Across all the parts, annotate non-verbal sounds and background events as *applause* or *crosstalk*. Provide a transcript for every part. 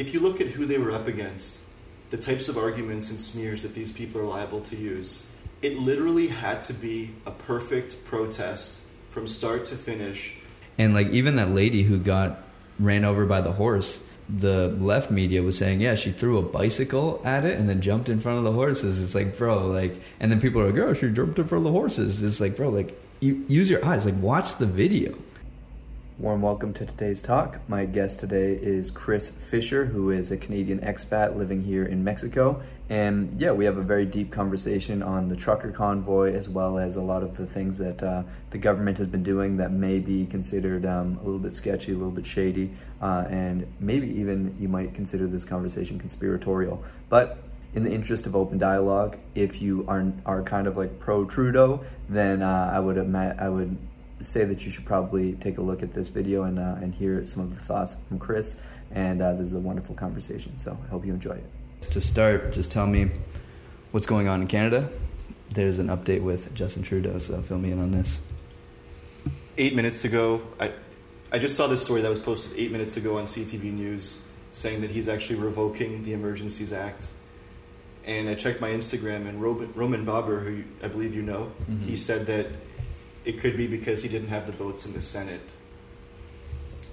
if you look at who they were up against, the types of arguments and smears that these people are liable to use, it literally had to be a perfect protest from start to finish. And like even that lady who got ran over by the horse, the left media was saying, yeah, she threw a bicycle at it and then jumped in front of the horses. It's like, bro, like, and then people are like, oh, she jumped in front of the horses. It's like, bro, like, you use your eyes, like, watch the video. Warm welcome to today's talk. My guest today is Chris Fischer, who is a Canadian expat living here in Mexico. And yeah, we have a very deep conversation on the trucker convoy as well as a lot of the things that uh, the government has been doing that may be considered um, a little bit sketchy, a little bit shady, uh, and maybe even you might consider this conversation conspiratorial. But in the interest of open dialogue, if you are are kind of like pro Trudeau, then uh, I would I would say that you should probably take a look at this video and, uh, and hear some of the thoughts from Chris. And uh, this is a wonderful conversation, so I hope you enjoy it. To start, just tell me what's going on in Canada. There's an update with Justin Trudeau, so fill me in on this. Eight minutes ago, I, I just saw this story that was posted eight minutes ago on CTV News saying that he's actually revoking the Emergencies Act. And I checked my Instagram, and Roman Baber, who I believe you know, mm-hmm. he said that it could be because he didn't have the votes in the Senate,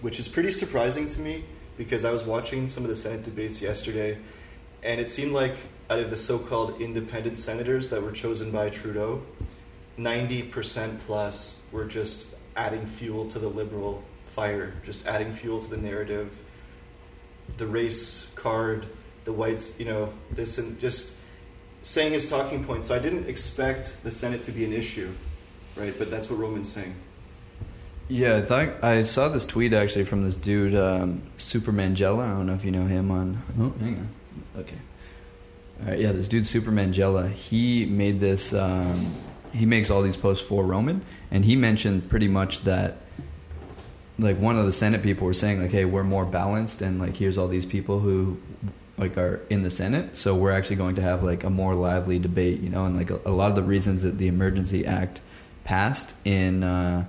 which is pretty surprising to me because I was watching some of the Senate debates yesterday, and it seemed like out of the so called independent senators that were chosen by Trudeau, 90% plus were just adding fuel to the liberal fire, just adding fuel to the narrative. The race card, the whites, you know, this and just saying his talking points. So I didn't expect the Senate to be an issue right? But that's what Roman's saying. Yeah, I, I saw this tweet actually from this dude, um, Supermangela. I don't know if you know him on. Oh, hang on. Okay. All right, yeah, this dude Supermangela. He made this. Um, he makes all these posts for Roman, and he mentioned pretty much that. Like one of the Senate people were saying, like, "Hey, we're more balanced, and like here's all these people who like are in the Senate, so we're actually going to have like a more lively debate, you know, and like a, a lot of the reasons that the Emergency Act passed in uh,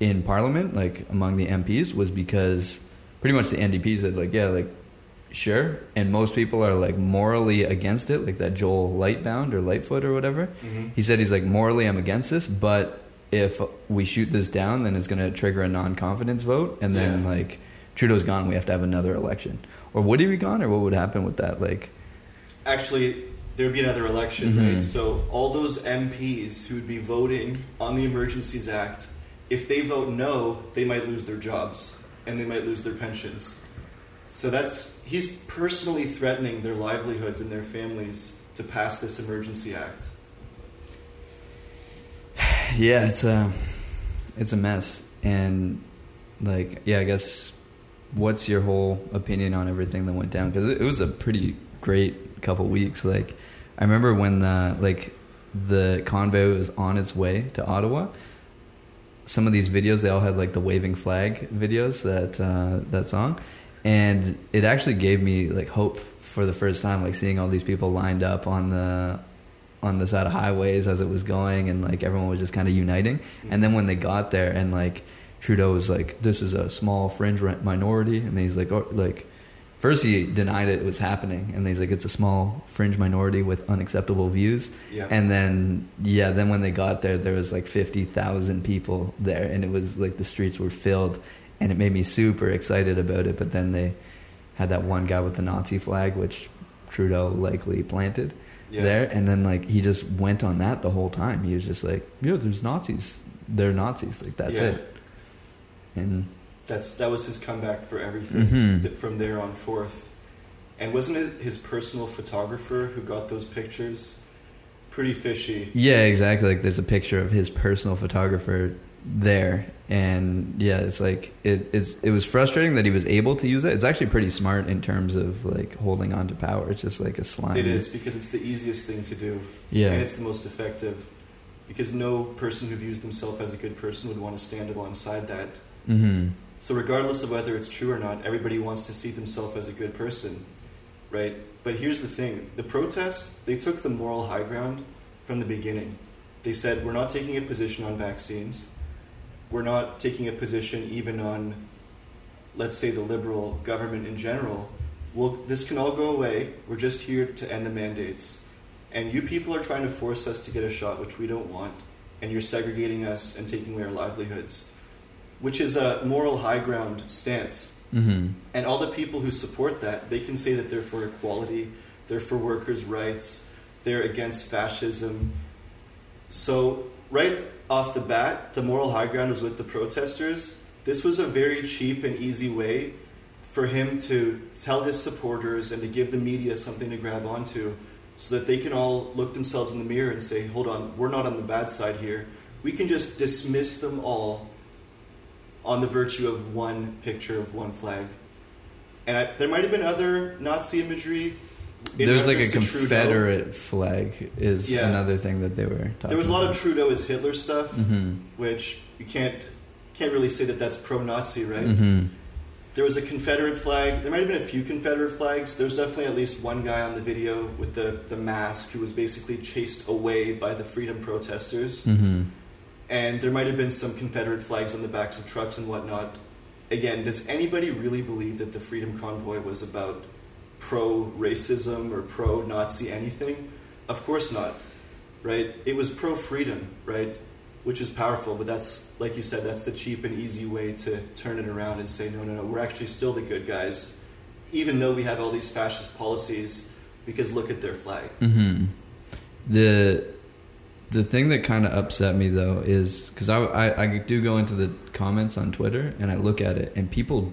in Parliament, like among the MPs, was because pretty much the NDP said like, yeah, like sure, and most people are like morally against it, like that Joel Lightbound or Lightfoot or whatever. Mm-hmm. He said he's like morally I'm against this, but if we shoot this down, then it's going to trigger a non-confidence vote, and then yeah. like Trudeau's gone, we have to have another election. Or would he be gone, or what would happen with that? Like, actually, there would be another election, mm-hmm. right? So all those MPs who would be voting on the Emergencies Act, if they vote no, they might lose their jobs and they might lose their pensions. So that's he's personally threatening their livelihoods and their families to pass this emergency act. *sighs* Yeah, it's a it's a mess, and like yeah, I guess what's your whole opinion on everything that went down? Because it, it was a pretty great couple weeks. Like I remember when the like the convoy was on its way to Ottawa. Some of these videos they all had like the waving flag videos that uh, that song, and it actually gave me like hope for the first time, like seeing all these people lined up on the on the side of highways as it was going, and like everyone was just kind of uniting. And then when they got there, and like Trudeau was like, "This is a small fringe minority," and he's like, oh, "Like first he denied it was happening and he's like it's a small fringe minority with unacceptable views yeah. and then yeah then when they got there there was like 50,000 people there and it was like the streets were filled and it made me super excited about it but then they had that one guy with the Nazi flag which Trudeau likely planted yeah. there and then like he just went on that the whole time he was just like yeah there's Nazis they're Nazis like that's yeah. it and that's that was his comeback for everything mm-hmm. from there on forth. And wasn't it his personal photographer who got those pictures? Pretty fishy. Yeah, exactly. Like there's a picture of his personal photographer there, and yeah, it's like it, it's it was frustrating that he was able to use it. It's actually pretty smart in terms of like holding on to power. It's just like a slime. It is because it's the easiest thing to do. Yeah, and it's the most effective. Because no person who views themselves as a good person would want to stand alongside that. Mm-hmm. So, regardless of whether it's true or not, everybody wants to see themselves as a good person, right? But here's the thing the protest, they took the moral high ground from the beginning. They said, we're not taking a position on vaccines, we're not taking a position even on, let's say, the liberal government in general. well, this can all go away. We're just here to end the mandates. And you people are trying to force us to get a shot, which we don't want. And you're segregating us and taking away our livelihoods, which is a moral high ground stance. Mm-hmm. And all the people who support that, they can say that they're for equality, they're for workers' rights, they're against fascism. So, right off the bat, the moral high ground was with the protesters. This was a very cheap and easy way for him to tell his supporters and to give the media something to grab onto so that they can all look themselves in the mirror and say, hold on, we're not on the bad side here. We can just dismiss them all on the virtue of one picture of one flag. And I, there might have been other Nazi imagery. There's like a. Confederate flag is Yeah. another thing that they were talking There was a lot of. Trudeau as Hitler stuff, Mm-hmm. which you can't can't really say that that's pro-Nazi, right? Mm-hmm. There was a Confederate flag. There might have been a few Confederate flags. There's definitely at least one guy on the video with the, the mask who was basically chased away by the freedom protesters. Mm-hmm. And there might have been some Confederate flags on the backs of trucks and whatnot. Again, does anybody really believe that the Freedom Convoy was about pro racism or pro Nazi anything? Of course not, right? It was pro freedom, right? Which is powerful, but that's, like you said, that's the cheap and easy way to turn it around and say, no, no, no, we're actually still the good guys, even though we have all these fascist policies, because look at their flag. Mm-hmm. The the thing that kind of upset me though is because I, I I do go into the comments on Twitter and I look at it and people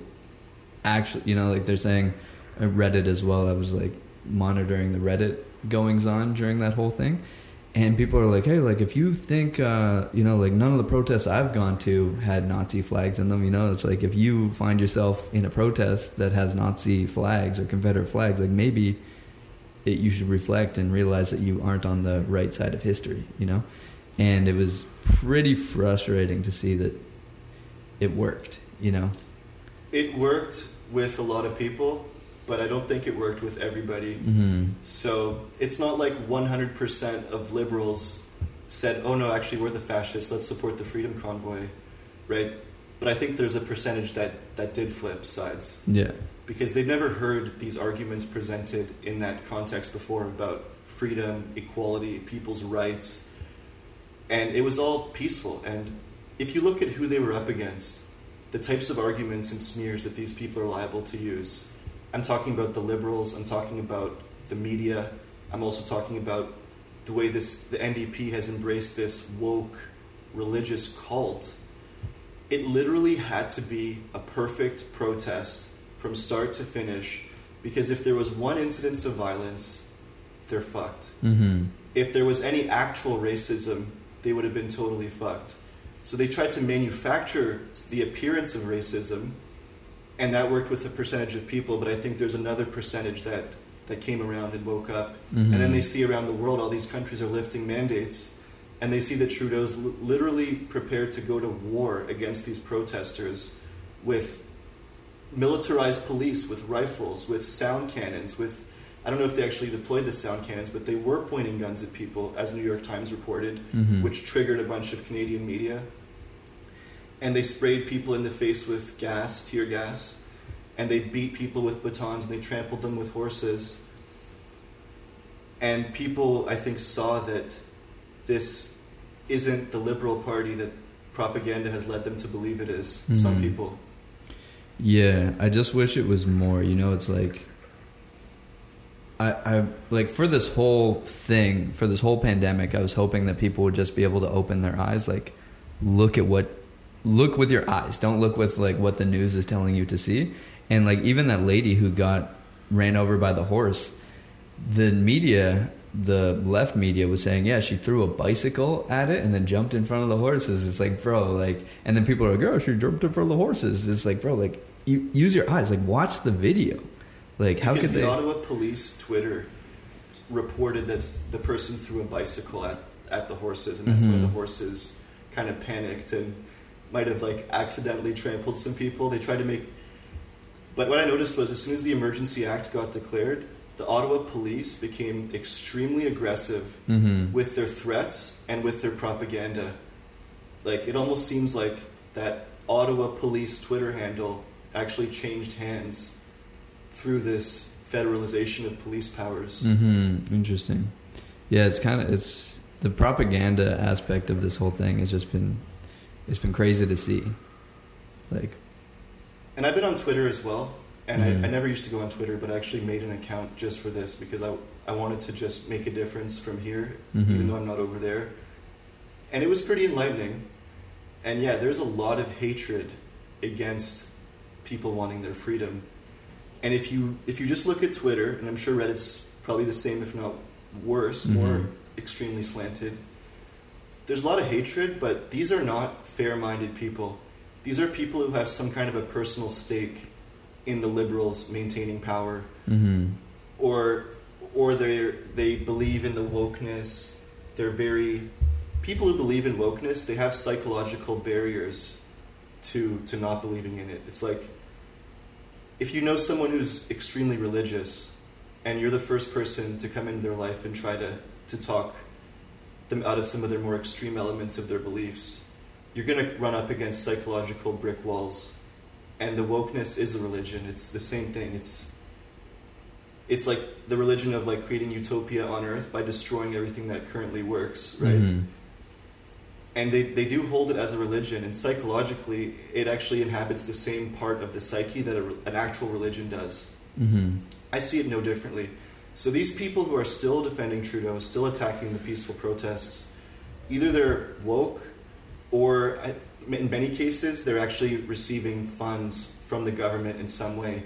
actually you know like they're saying uh, Reddit as well. I was like monitoring the Reddit goings on during that whole thing. And people are like, hey, like if you think, uh, you know, like none of the protests I've gone to had Nazi flags in them, you know, it's like if you find yourself in a protest that has Nazi flags or Confederate flags, like maybe it, you should reflect and realize that you aren't on the right side of history, you know? And it was pretty frustrating to see that it worked, you know? It worked with a lot of people, but I don't think it worked with everybody. Mm-hmm. So it's not like 100% of liberals said, oh no, actually, we're the fascists, let's support the Freedom Convoy, right? But I think there's a percentage that, that did flip sides Yeah. Because they've never heard these arguments presented in that context before about freedom, equality, people's rights. And it was all peaceful. And if you look at who they were up against, the types of arguments and smears that these people are liable to use, I'm talking about the liberals, I'm talking about the media, I'm also talking about the way this the NDP has embraced this woke religious cult. It literally had to be a perfect protest from start to finish because if there was one incidence of violence, they're fucked. Mm-hmm. If there was any actual racism, they would have been totally fucked. So they tried to manufacture the appearance of racism, and that worked with a percentage of people, but I think there's another percentage that, that came around and woke up. Mhm. And then they see around the world all these countries are lifting mandates, and they see that Trudeau's li- literally prepared to go to war against these protesters with militarized police, with rifles, with sound cannons, with I don't know if they actually deployed the sound cannons, but they were pointing guns at people, as New York Times reported, Mhm. which triggered a bunch of Canadian media. And they sprayed people in the face with gas, tear gas, and they beat people with batons and they trampled them with horses. And people, I think, saw that this isn't the Liberal Party that propaganda has led them to believe it is. Some Mhm. people. Yeah, I just wish it was more. You know, it's like I, I like for this whole thing, for this whole pandemic, I was hoping that people would just be able to open their eyes, like look at what look with your eyes. Don't look with like what the news is telling you to see. And like even that lady who got ran over by the horse, the media the left media was saying, yeah, she threw a bicycle at it and then jumped in front of the horses. It's like, bro, like, and then people are like, oh, she jumped in front of the horses. It's like, bro, like, you, use your eyes, like, watch the video. Like, how because could the they? Ottawa police Twitter reported that the person threw a bicycle at, at the horses, and that's when Mhm. the horses kind of panicked and might have like accidentally trampled some people. They tried to make. But what I noticed was as soon as the Emergency Act got declared, the Ottawa police became extremely aggressive hmm with their threats and with their propaganda. Like it almost seems like that Ottawa police Twitter handle actually changed hands through this federalization of police powers. Mm-hmm. Interesting. Yeah, it's kind of it's the propaganda aspect of this whole thing has just been it's been crazy to see. Like, And I've been on Twitter as well. And Mhm. I, I never used to go on Twitter, but I actually made an account just for this because I, I wanted to just make a difference from here, Mhm. even though I'm not over there. And it was pretty enlightening. And yeah, there's a lot of hatred against people wanting their freedom. And if you if you just look at Twitter, and I'm sure Reddit's probably the same, if not worse, more Mhm. extremely slanted. There's a lot of hatred, but these are not fair-minded people. These are people who have some kind of a personal stake in the liberals maintaining power, mm-hmm. or or they they believe in the wokeness. They're very people who believe in wokeness. They have psychological barriers to to not believing in it. It's like if you know someone who's extremely religious, and you're the first person to come into their life and try to to talk them out of some of their more extreme elements of their beliefs, you're going to run up against psychological brick walls. And the wokeness is a religion. It's the same thing. It's it's like the religion of like creating utopia on earth by destroying everything that currently works, right? Mhm. And they, they do hold it as a religion, and psychologically, it actually inhabits the same part of the psyche that a, an actual religion does. Mm-hmm. I see it no differently. So these people who are still defending Trudeau, still attacking the peaceful protests, either they're woke, or I- in many cases, they're actually receiving funds from the government in some way.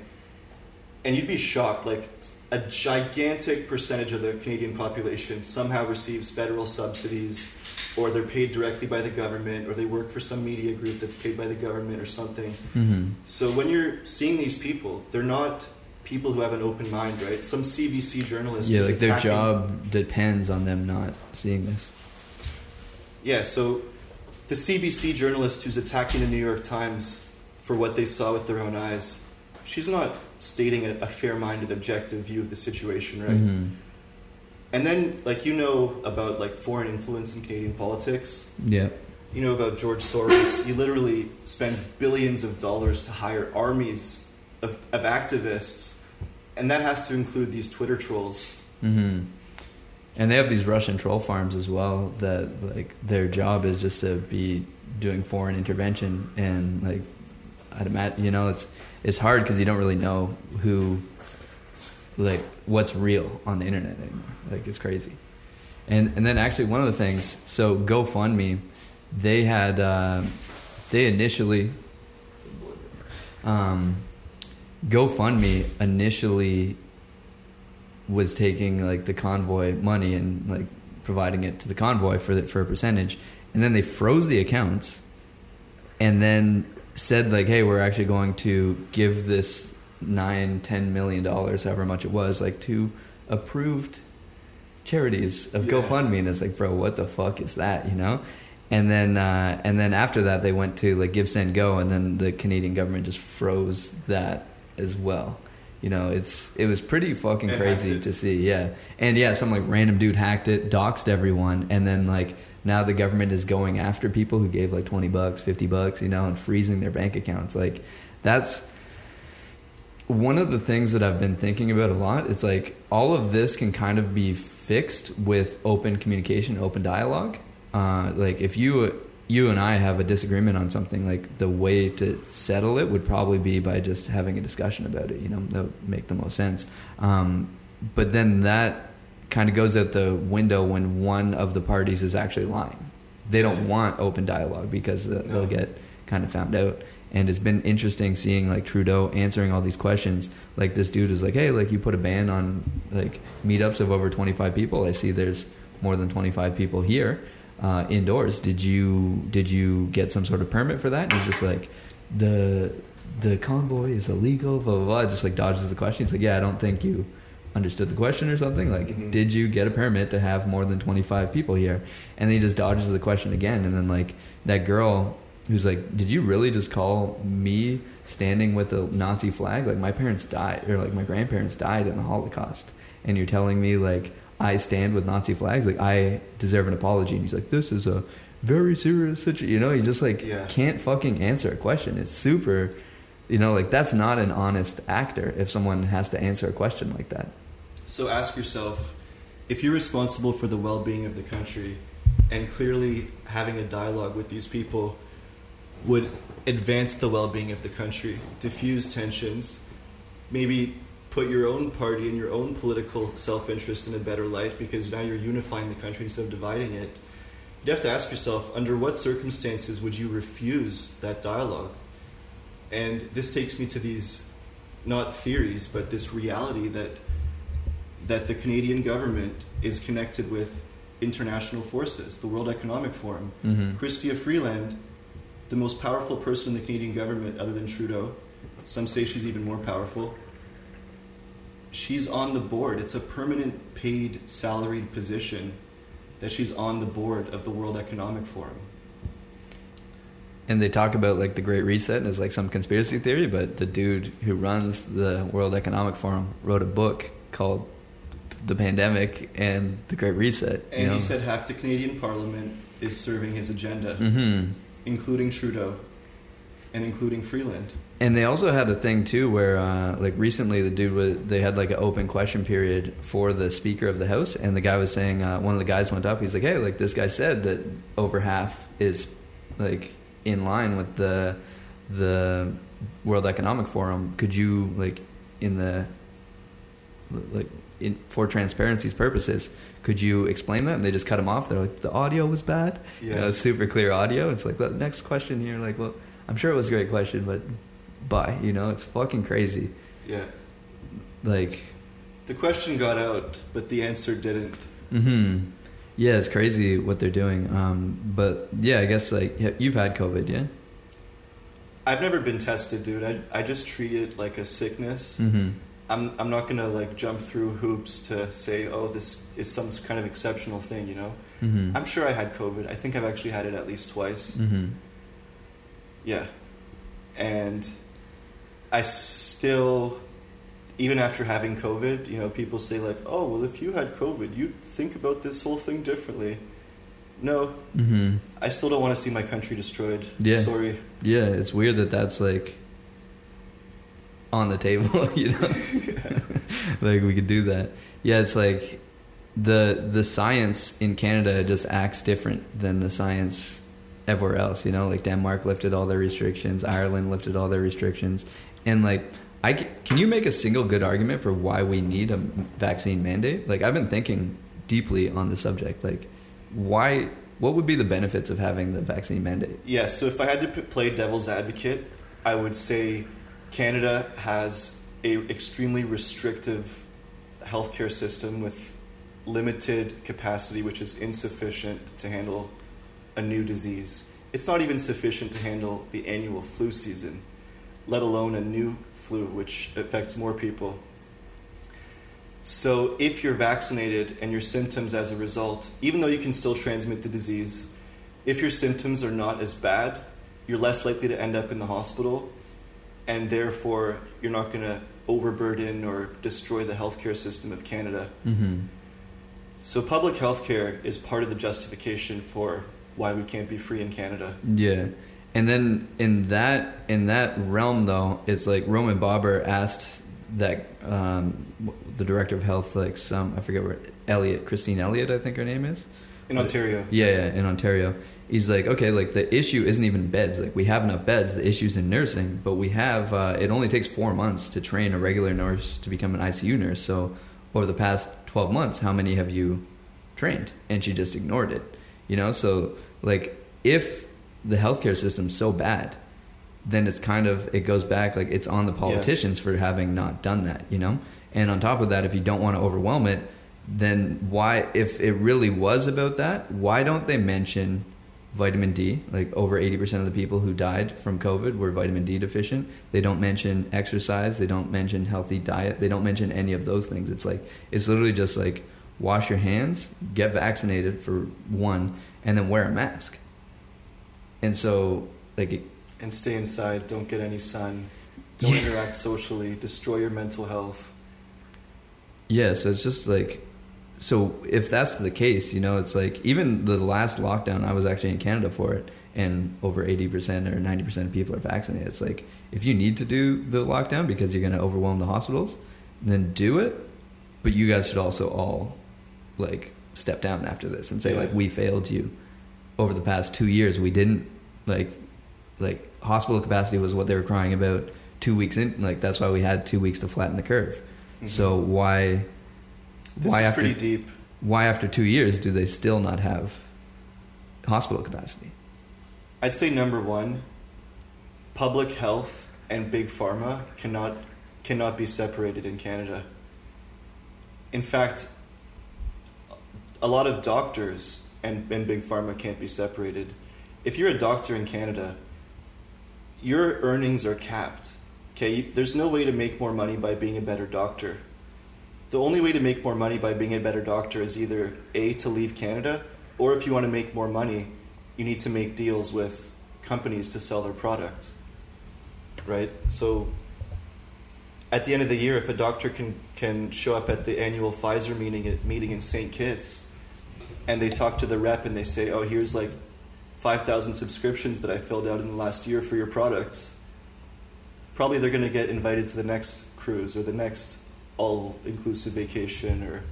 And you'd be shocked, like a gigantic percentage of the Canadian population somehow receives federal subsidies, or they're paid directly by the government, or they work for some media group that's paid by the government or something. Mm-hmm. So when you're seeing these people, they're not people who have an open mind, right? Some CBC journalist, Yeah, like their job depends on them not seeing this. Yeah, so the CBC journalist who's attacking the New York Times for what they saw with their own eyes, she's not stating a, a fair-minded, objective view of the situation, right? Mhm. And then, like you know about like foreign influence in Canadian politics, Yeah. you know about George Soros. He literally spends billions of dollars to hire armies of, of activists, and that has to include these Twitter trolls. hmm And they have these Russian troll farms as well. That like their job is just to be doing foreign intervention, and like I'd imagine, you know, it's it's hard because you don't really know who, like, what's real on the internet anymore. Like it's crazy. And and then actually one of the things, so GoFundMe, they had uh, they initially um, GoFundMe initially was taking like the convoy money and like providing it to the convoy for the, for a percentage, and then they froze the accounts, and then said like, hey, we're actually going to give this nine, ten million dollars, however much it was, like to approved charities of Yeah. GoFundMe, and it's like, bro, what the fuck is that, you know? And then uh, and then after that, they went to like GiveSendGo, and then the Canadian government just froze that as well. You know, it's it was pretty fucking And crazy to see, yeah. And yeah, some like random dude hacked it, doxed everyone, and then like now the government is going after people who gave like twenty bucks, fifty bucks, you know, and freezing their bank accounts. Like that's one of the things that I've been thinking about a lot. It's like all of this can kind of be fixed with open communication, open dialogue. Uh, like if you you and I have a disagreement on something, like the way to settle it would probably be by just having a discussion about it. You know, that would make the most sense. Um, but then that kind of goes out the window when one of the parties is actually lying. They don't want open dialogue because they'll get kind of found out. And it's been interesting seeing like Trudeau answering all these questions. Like this dude is like, "Hey, like you put a ban on like meetups of over 25 people. I see there's more than 25 people here uh, indoors. Did you did you get some sort of permit for that?" And he's just like, "The the convoy is illegal." Blah blah blah. Just like dodges the question. He's like, "Yeah, I don't think you understood the question or something. Like, Mhm. did you get a permit to have more than 25 people here?" And then he just dodges the question again. And then like that girl who's like, "Did you really just call me standing with a Nazi flag? Like my parents died, or like my grandparents died in the Holocaust, and you're telling me like I stand with Nazi flags? Like I deserve an apology?" And he's like, "This is a very serious situation." You know, he just like Yeah. can't fucking answer a question. It's super You know, like that's not an honest actor if someone has to answer a question like that. So ask yourself if you're responsible for the well being of the country and clearly having a dialogue with these people would advance the well being of the country, diffuse tensions, maybe put your own party and your own political self interest in a better light because now you're unifying the country instead of dividing it. You'd have to ask yourself under what circumstances would you refuse that dialogue? And this takes me to these not theories, but this reality that that the Canadian government is connected with international forces, the World Economic Forum. Mm-hmm. Chrystia Freeland, the most powerful person in the Canadian government other than Trudeau, some say she's even more powerful. She's on the board. It's a permanent paid salaried position that she's on the board of the World Economic Forum. And they talk about like the Great Reset as like some conspiracy theory, but the dude who runs the World Economic Forum wrote a book called The Pandemic and the Great Reset. And you know? he said half the Canadian Parliament is serving his agenda, hmm including Trudeau and including Freeland. And they also had a thing too where, uh, like recently, the dude was they had like an open question period for the Speaker of the House, and the guy was saying uh, one of the guys went up. He's like, "Hey, like this guy said that over half is like in line with the the World Economic Forum. Could you like in the like in, for transparency's purposes?" Could you explain that? And they just cut him off. They're like, the audio was bad. Yeah. You know, super clear audio. It's like the next question here. Like, well, I'm sure it was a great question, but bye. You know, it's fucking crazy. Yeah. Like, The question got out, but the answer didn't. Mm-hmm. yeah, it's crazy what they're doing. Um, but yeah, I guess like you've had COVID, yeah. I've never been tested, dude. I, I just treat it like a sickness. Mm-hmm. I'm, I'm not gonna like jump through hoops to say, oh, this is some kind of exceptional thing, you know? Mm-hmm. I'm sure I had COVID. I think I've actually had it at least twice. Mm-hmm. Yeah. And I still, even after having COVID, you know, people say, like, oh, well, if you had COVID, you'd think about this whole thing differently. No, Mm-hmm. I still don't want to see my country destroyed. Yeah. Sorry. Yeah, it's weird that that's like on the table, *laughs* you know. like we could do that. Yeah, it's like the the science in Canada just acts different than the science everywhere else. You know, like Denmark lifted all their restrictions, Ireland lifted all their restrictions, and like. I can you make a single good argument for why we need a vaccine mandate? Like I've been thinking deeply on the subject. Like, why? What would be the benefits of having the vaccine mandate? Yeah, so if I had to play devil's advocate, I would say Canada has a extremely restrictive healthcare system with limited capacity, which is insufficient to handle a new disease. It's not even sufficient to handle the annual flu season, let alone a new flu, which affects more people. So, if you're vaccinated and your symptoms as a result, even though you can still transmit the disease, if your symptoms are not as bad, you're less likely to end up in the hospital, and therefore you're not going to overburden or destroy the healthcare system of Canada. Mm-hmm. So, public health care is part of the justification for why we can't be free in Canada. Yeah, and then in that in that realm though, it's like Roman Baber asked that um, the director of health, like some I forget where Elliott, Christine Elliott, I think her name is. In Ontario. Yeah, yeah, in Ontario. He's like, okay, like the issue isn't even beds. Like we have enough beds. The issue's in nursing, but we have. Uh, it only takes four months to train a regular nurse to become an ICU nurse. So over the past twelve months, how many have you trained? And she just ignored it. You know, so like if the healthcare system's so bad, then it's kind of it goes back like it's on the politicians for having not done that. You know, and on top of that, if you don't want to overwhelm it, then why if it really was about that why don't they mention vitamin d. Like over 80% of the people who died from covid were vitamin d deficient. They don't mention exercise. They don't mention healthy diet. They don't mention any of those things. It's like it's literally just like wash your hands get vaccinated for one and then wear a mask. And so like it, And stay inside, don't get any sun, don't Yeah. interact socially, destroy your mental health. Yeah, so it's just like, so if that's the case, you know, it's like even the last lockdown, I was actually in Canada for it, and over 80% or 90% of people are vaccinated. It's like if you need to do the lockdown because you're going to overwhelm the hospitals, then do it. But you guys should also all like step down after this and say Yeah. like we failed you over the past 2 years. We didn't like like hospital capacity was what they were crying about 2 weeks in like that's why we had 2 weeks to flatten the curve. Mhm. So why this why is after pretty deep. why after 2 years do they still not have hospital capacity? I'd say number one, public health and big pharma cannot cannot be separated in Canada. In fact, a lot of doctors and, and big pharma can't be separated. If you're a doctor in Canada, your earnings are capped. Okay, there's no way to make more money by being a better doctor. The only way to make more money by being a better doctor is either A, to leave Canada, or if you want to make more money, you need to make deals with companies to sell their product. Right? So at the end of the year, if a doctor can, can show up at the annual Pfizer meeting at, meeting in St. Kitts and they talk to the rep and they say, oh, here's like 5,000 subscriptions that I filled out in the last year for your products, probably they're going to get invited to the next cruise or the next all inclusive vacation or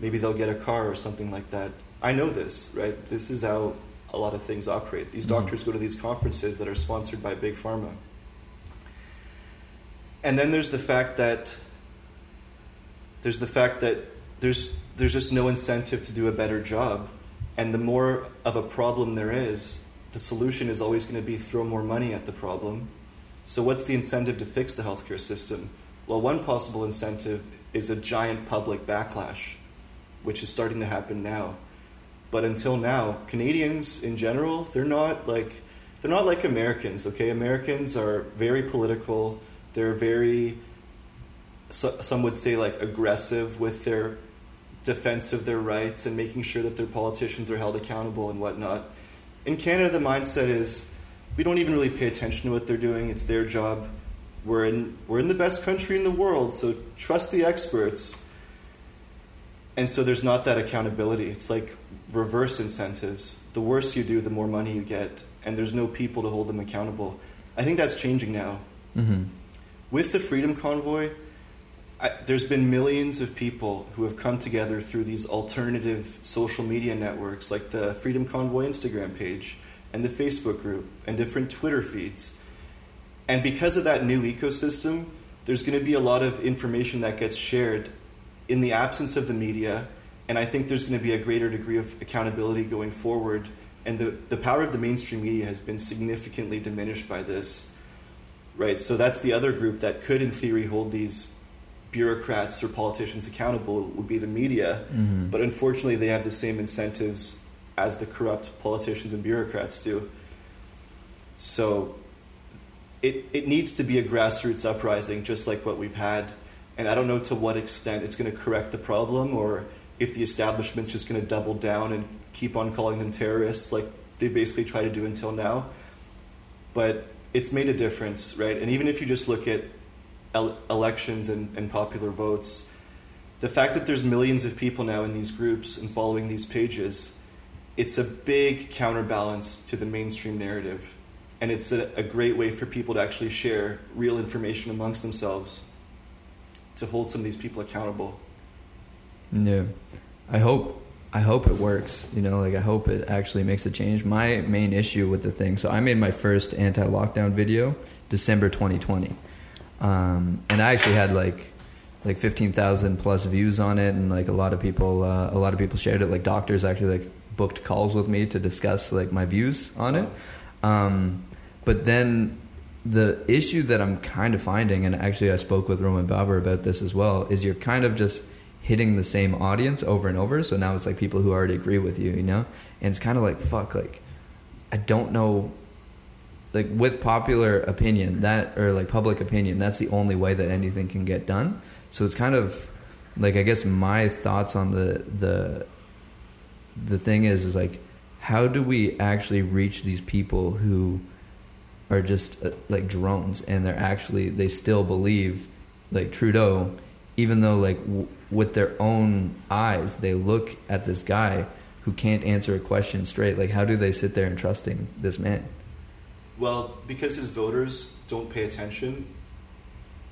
maybe they'll get a car or something like that. I know this, right? This is how a lot of things operate. These Mhm. doctors go to these conferences that are sponsored by Big Pharma. And then there's the fact that there's the fact that there's there's just no incentive to do a better job. And the more of a problem there is, the solution is always going to be throw more money at the problem. So what's the incentive to fix the healthcare system? Well, one possible incentive is a giant public backlash, which is starting to happen now. But until now, Canadians in general, they're not like they're not like Americans, okay? Americans are very political. They're very so, some would say like aggressive with their defense of their rights and making sure that their politicians are held accountable and whatnot. In Canada, the mindset is we don't even really pay attention to what they're doing. It's their job. We're in we're in the best country in the world, so trust the experts. And so there's not that accountability. It's like reverse incentives. The worse you do, the more money you get, and there's no people to hold them accountable. I think that's changing now. Mm-hmm. With the Freedom Convoy, I, there's been millions of people who have come together through these alternative social media networks like the Freedom Convoy Instagram page and the Facebook group and different Twitter feeds. And because of that new ecosystem, there's going to be a lot of information that gets shared in the absence of the media. And I think there's going to be a greater degree of accountability going forward. And the, the power of the mainstream media has been significantly diminished by this. Right? So that's the other group that could, in theory, hold these bureaucrats or politicians accountable would be the media. Mhm. But unfortunately, they have the same incentives as the corrupt politicians and bureaucrats do. So it, it needs to be a grassroots uprising, just like what we've had. And I don't know to what extent it's going to correct the problem or if the establishment's just going to double down and keep on calling them terrorists like they basically try to do until now. But it's made a difference, right? And even if you just look at el- elections and, and popular votes, the fact that there's millions of people now in these groups and following these pages, it's a big counterbalance to the mainstream narrative. And it's a, a great way for people to actually share real information amongst themselves to hold some of these people accountable. Yeah, I hope I hope it works. You know, like I hope it actually makes a change. My main issue with the thing, so I made my first anti-lockdown video December 2020, um, and I actually had like like 15,000 plus views on it, and like a lot of people uh, a lot of people shared it. Like doctors actually like booked calls with me to discuss like my views on it. Um, but then the issue that I'm kind of finding, and actually I spoke with Roman Baber about this as well, is you're kind of just hitting the same audience over and over. So now it's like people who already agree with you, you know? And it's kind of like, fuck, like, I don't know. Like, with popular opinion, that, or like public opinion, that's the only way that anything can get done. So it's kind of like, I guess my thoughts on the, the, the thing is, is like, how do we actually reach these people who are just uh, like drones and they're actually they still believe like Trudeau even though like w- with their own eyes they look at this guy who can't answer a question straight. Like, how do they sit there and trusting this man? Well, because his voters don't pay attention,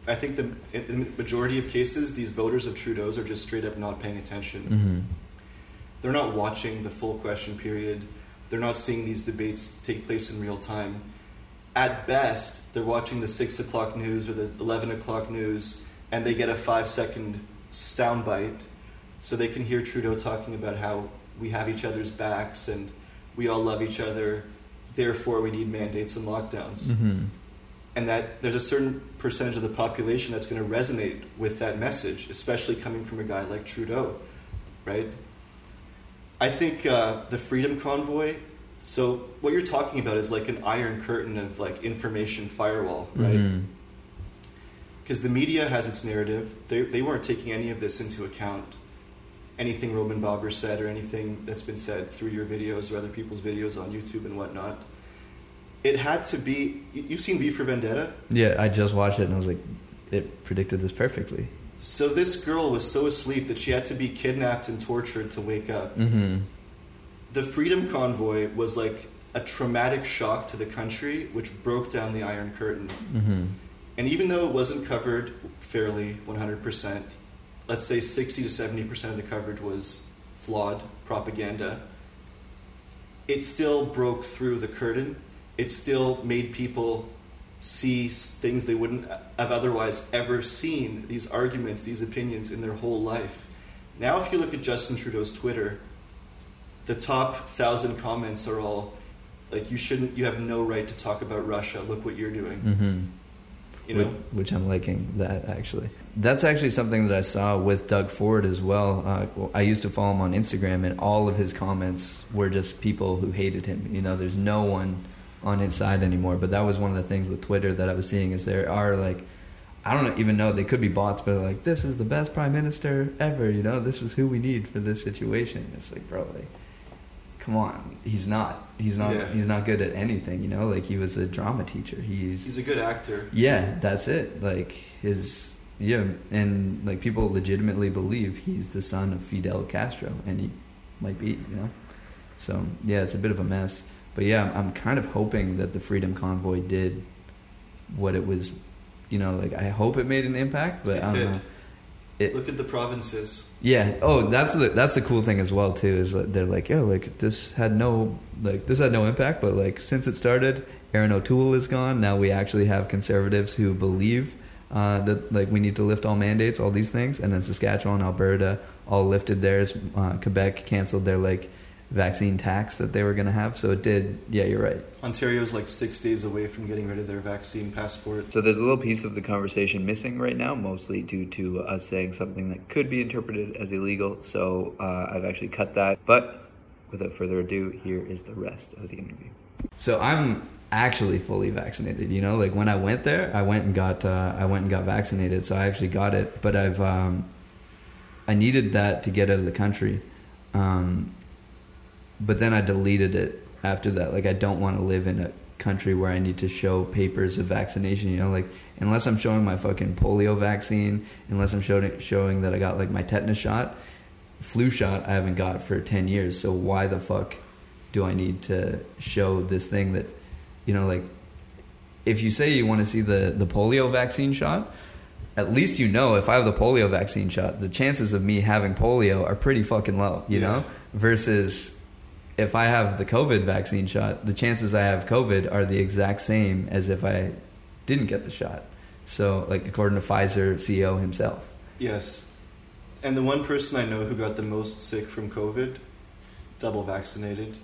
I think the, in the majority of cases, these voters of Trudeau's are just straight up not paying attention. Mm-hmm. They're not watching the full question period. They're not seeing these debates take place in real time. At best, they're watching the six o'clock news or the eleven o'clock news, and they get a five second soundbite, so they can hear Trudeau talking about how we have each other's backs and we all love each other. Therefore, we need mandates and lockdowns. Mm-hmm. And that there's a certain percentage of the population that's going to resonate with that message, especially coming from a guy like Trudeau, right? I think uh, the Freedom Convoy. So what you're talking about is like an iron curtain of like information firewall, right? Mm-hmm. Because the media has its narrative. They they weren't taking any of this into account. Anything Roman Baber said or anything that's been said through your videos or other people's videos on YouTube and whatnot. It had to be. you- You've seen V for Vendetta. Yeah, I just watched it and I was like, it predicted this perfectly. So this girl was so asleep that she had to be kidnapped and tortured to wake up. Mm-hmm. The Freedom Convoy was like a traumatic shock to the country, which broke down the Iron Curtain. Mm-hmm. And even though it wasn't covered fairly 100%, let's say 60 to 70% of the coverage was flawed propaganda, it still broke through the curtain. It still made people see things they wouldn't have otherwise ever seen, these arguments, these opinions in their whole life. Now, if you look at Justin Trudeau's Twitter, the top thousand comments are all like, you shouldn't, you have no right to talk about Russia. Look what you're doing. Mm-hmm. You know? which, which I'm liking that actually. That's actually something that I saw with Doug Ford as well. Uh, I used to follow him on Instagram, and all of his comments were just people who hated him. You know, there's no one on his side anymore. But that was one of the things with Twitter that I was seeing is there are like. I don't even know. They could be bots, but like, this is the best prime minister ever. You know, this is who we need for this situation. It's like, bro, like, come on. He's not. He's not. Yeah. He's not good at anything. You know, like he was a drama teacher. He's He's a good actor. yeah, that's it. Like his yeah, and like people legitimately believe he's the son of Fidel Castro, and he might be, you know. So yeah, it's a bit of a mess. But yeah, I'm kind of hoping that the Freedom Convoy did what it was. You know, like I hope it made an impact, but It I don't did. know. It, Look at the provinces. yeah. Oh, that's the that's the cool thing as well too. Is that they're like, yeah, like this had no like this had no impact, but like since it started, Erin O'Toole is gone. Now we actually have conservatives who believe uh, that like we need to lift all mandates, all these things, and then Saskatchewan, Alberta, all lifted theirs. Uh, Quebec canceled their like vaccine tax that they were going to have. So it did. Yeah, you're right. Ontario's like six days away from getting rid of their vaccine passport. So there's a little piece of the conversation missing right now, mostly due to us saying something that could be interpreted as illegal. So uh, I've actually cut that. But without further ado, here is the rest of the interview. So I'm actually fully vaccinated. You know, like when I went there, I went and got uh, I went and got vaccinated. So I actually got it, but I've um, I needed that to get out of the country. Um, but then I deleted it after that. Like I don't want to live in a country where I need to show papers of vaccination. You know, like unless I'm showing my fucking polio vaccine, unless I'm showing showing that I got like my tetanus shot, flu shot I haven't got for ten years. So why the fuck do I need to show this thing that, you know, like if you say you want to see the the polio vaccine shot. At least you know if I have the polio vaccine shot, the chances of me having polio are pretty fucking low, you Yeah. know? Versus if I have the COVID vaccine shot, the chances I have COVID are the exact same as if I didn't get the shot. So, like according to Pfizer CEO himself. Yes. And the one person I know who got the most sick from COVID, double vaccinated.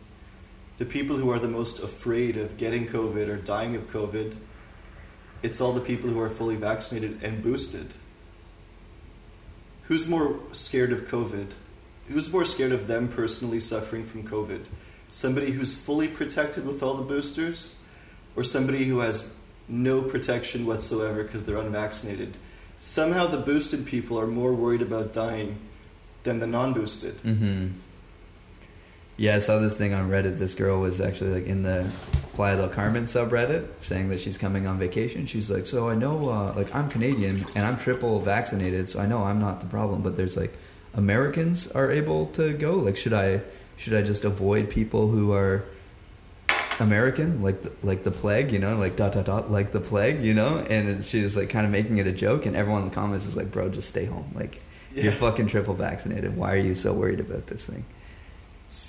The people who are the most afraid of getting COVID or dying of COVID, it's all the people who are fully vaccinated and boosted. Who's more scared of COVID? Who's more scared of them personally suffering from COVID? Somebody who's fully protected with all the boosters, or somebody who has no protection whatsoever because they're unvaccinated? Somehow the boosted people are more worried about dying than the non boosted. Mm-hmm. Yeah, I saw this thing on Reddit. This girl was actually like in the Playa del Carmen subreddit saying that she's coming on vacation. She's like, so I know, uh, like I'm Canadian and I'm triple vaccinated, so I know I'm not the problem. But there's like Americans are able to go. Like, should I should I just avoid people who are American, like the, like the plague, you know, like dot dot dot, like the plague, you know? And she was like kind of making it a joke, and everyone in the comments is like, "Bro, just stay home. Like, Yeah. you're fucking triple vaccinated. Why are you so worried about this thing?"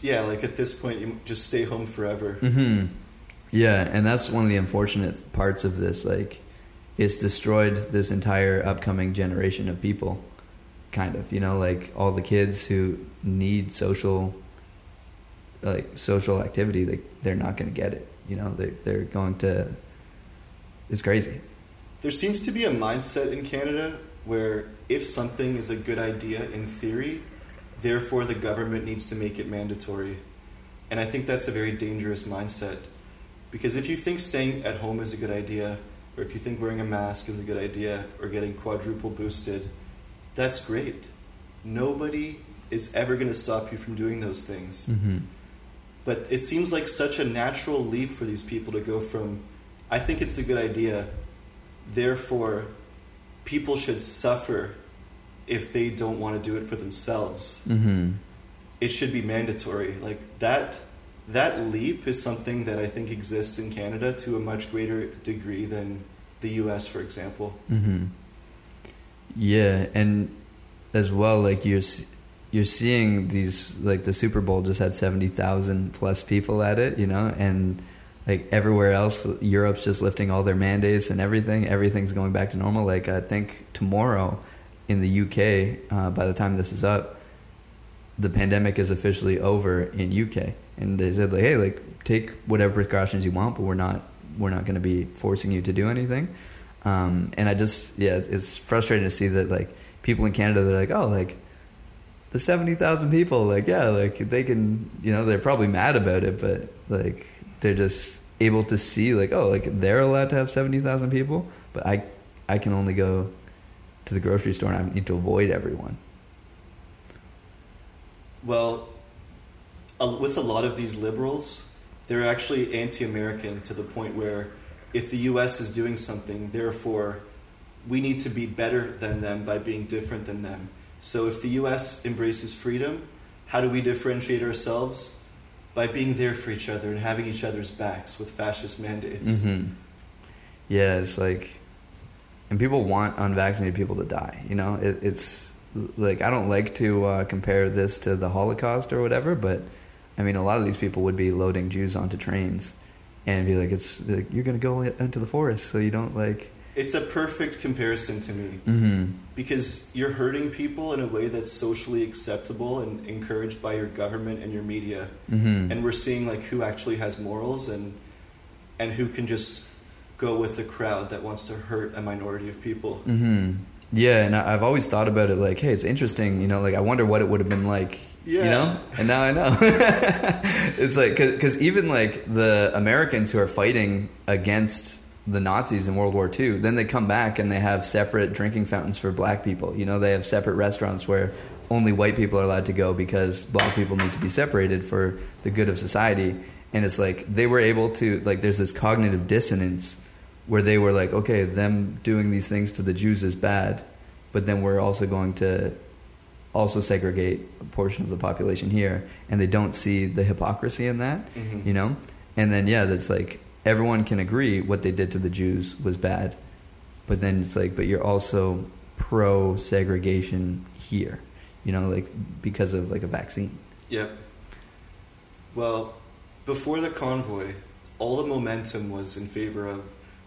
Yeah, like at this point, you just stay home forever. hmm Yeah, and that's one of the unfortunate parts of this. Like, it's destroyed this entire upcoming generation of people. Kind of, you know, like all the kids who need social, like social activity. Like, they're not going to get it. You know, they they're going to. It's crazy. There seems to be a mindset in Canada where if something is a good idea in theory, therefore the government needs to make it mandatory. And I think that's a very dangerous mindset. Because if you think staying at home is a good idea, or if you think wearing a mask is a good idea, or getting quadruple boosted, that's great. Nobody is ever going to stop you from doing those things. Mm-hmm. But it seems like such a natural leap for these people to go from, I think it's a good idea, therefore, people should suffer if they don't want to do it for themselves. Mm-hmm. It should be mandatory. Like that, that leap is something that I think exists in Canada to a much greater degree than the US, for example. hmm Yeah, and as well, like you're you're seeing these like the Super Bowl just had seventy thousand plus people at it, you know, and like everywhere else, Europe's just lifting all their mandates and everything. Everything's going back to normal. Like I think tomorrow in the UK, uh, by the time this is up, the pandemic is officially over in UK, and they said like, hey, like take whatever precautions you want, but we're not we're not going to be forcing you to do anything. Um, and I just yeah, it's- frustrating to see that like people in Canada they're like, oh, like the seventy thousand people, like yeah, like they can, you know, they're probably mad about it, but like they're just able to see like oh, like they're allowed to have seventy thousand people, but I I can only go to the grocery store and I need to avoid everyone. Well, with a lot of these liberals, they're actually anti-American to the point where if the U.S. is doing something, therefore, we need to be better than them by being different than them. So if the U.S. embraces freedom, how do we differentiate ourselves? By being there for each other and having each other's backs with fascist mandates. hmm Yeah, it's like, and people want unvaccinated people to die. You know, it, it's like I don't like to uh, compare this to the Holocaust or whatever, but I mean, a lot of these people would be loading Jews onto trains and be like, "It's like, you're going to go into the forest, so you don't like." It's a perfect comparison to me. hmm because you're hurting people in a way that's socially acceptable and encouraged by your government and your media hmm and we're seeing like who actually has morals and and who can just go with the crowd that wants to hurt a minority of people hmm Yeah, and I've always thought about it like, hey, it's interesting, you know, like I wonder what it would have been like, you Yeah. know, and now I know. *laughs* it's like because even like the Americans who are fighting against the Nazis in World War II, then they come back and they have separate drinking fountains for black people. You know, they have separate restaurants where only white people are allowed to go because black people need to be separated for the good of society. And it's like they were able to like there's this cognitive dissonance where they were like, okay, them doing these things to the Jews is bad, but then we're also going to also segregate a portion of the population here, and they don't see the hypocrisy in that, Mhm. you know. And then yeah, that's like everyone can agree what they did to the Jews was bad, but then it's like, but you're also pro segregation here, you know, like because of like a vaccine. yep well before the convoy all the momentum was in favor of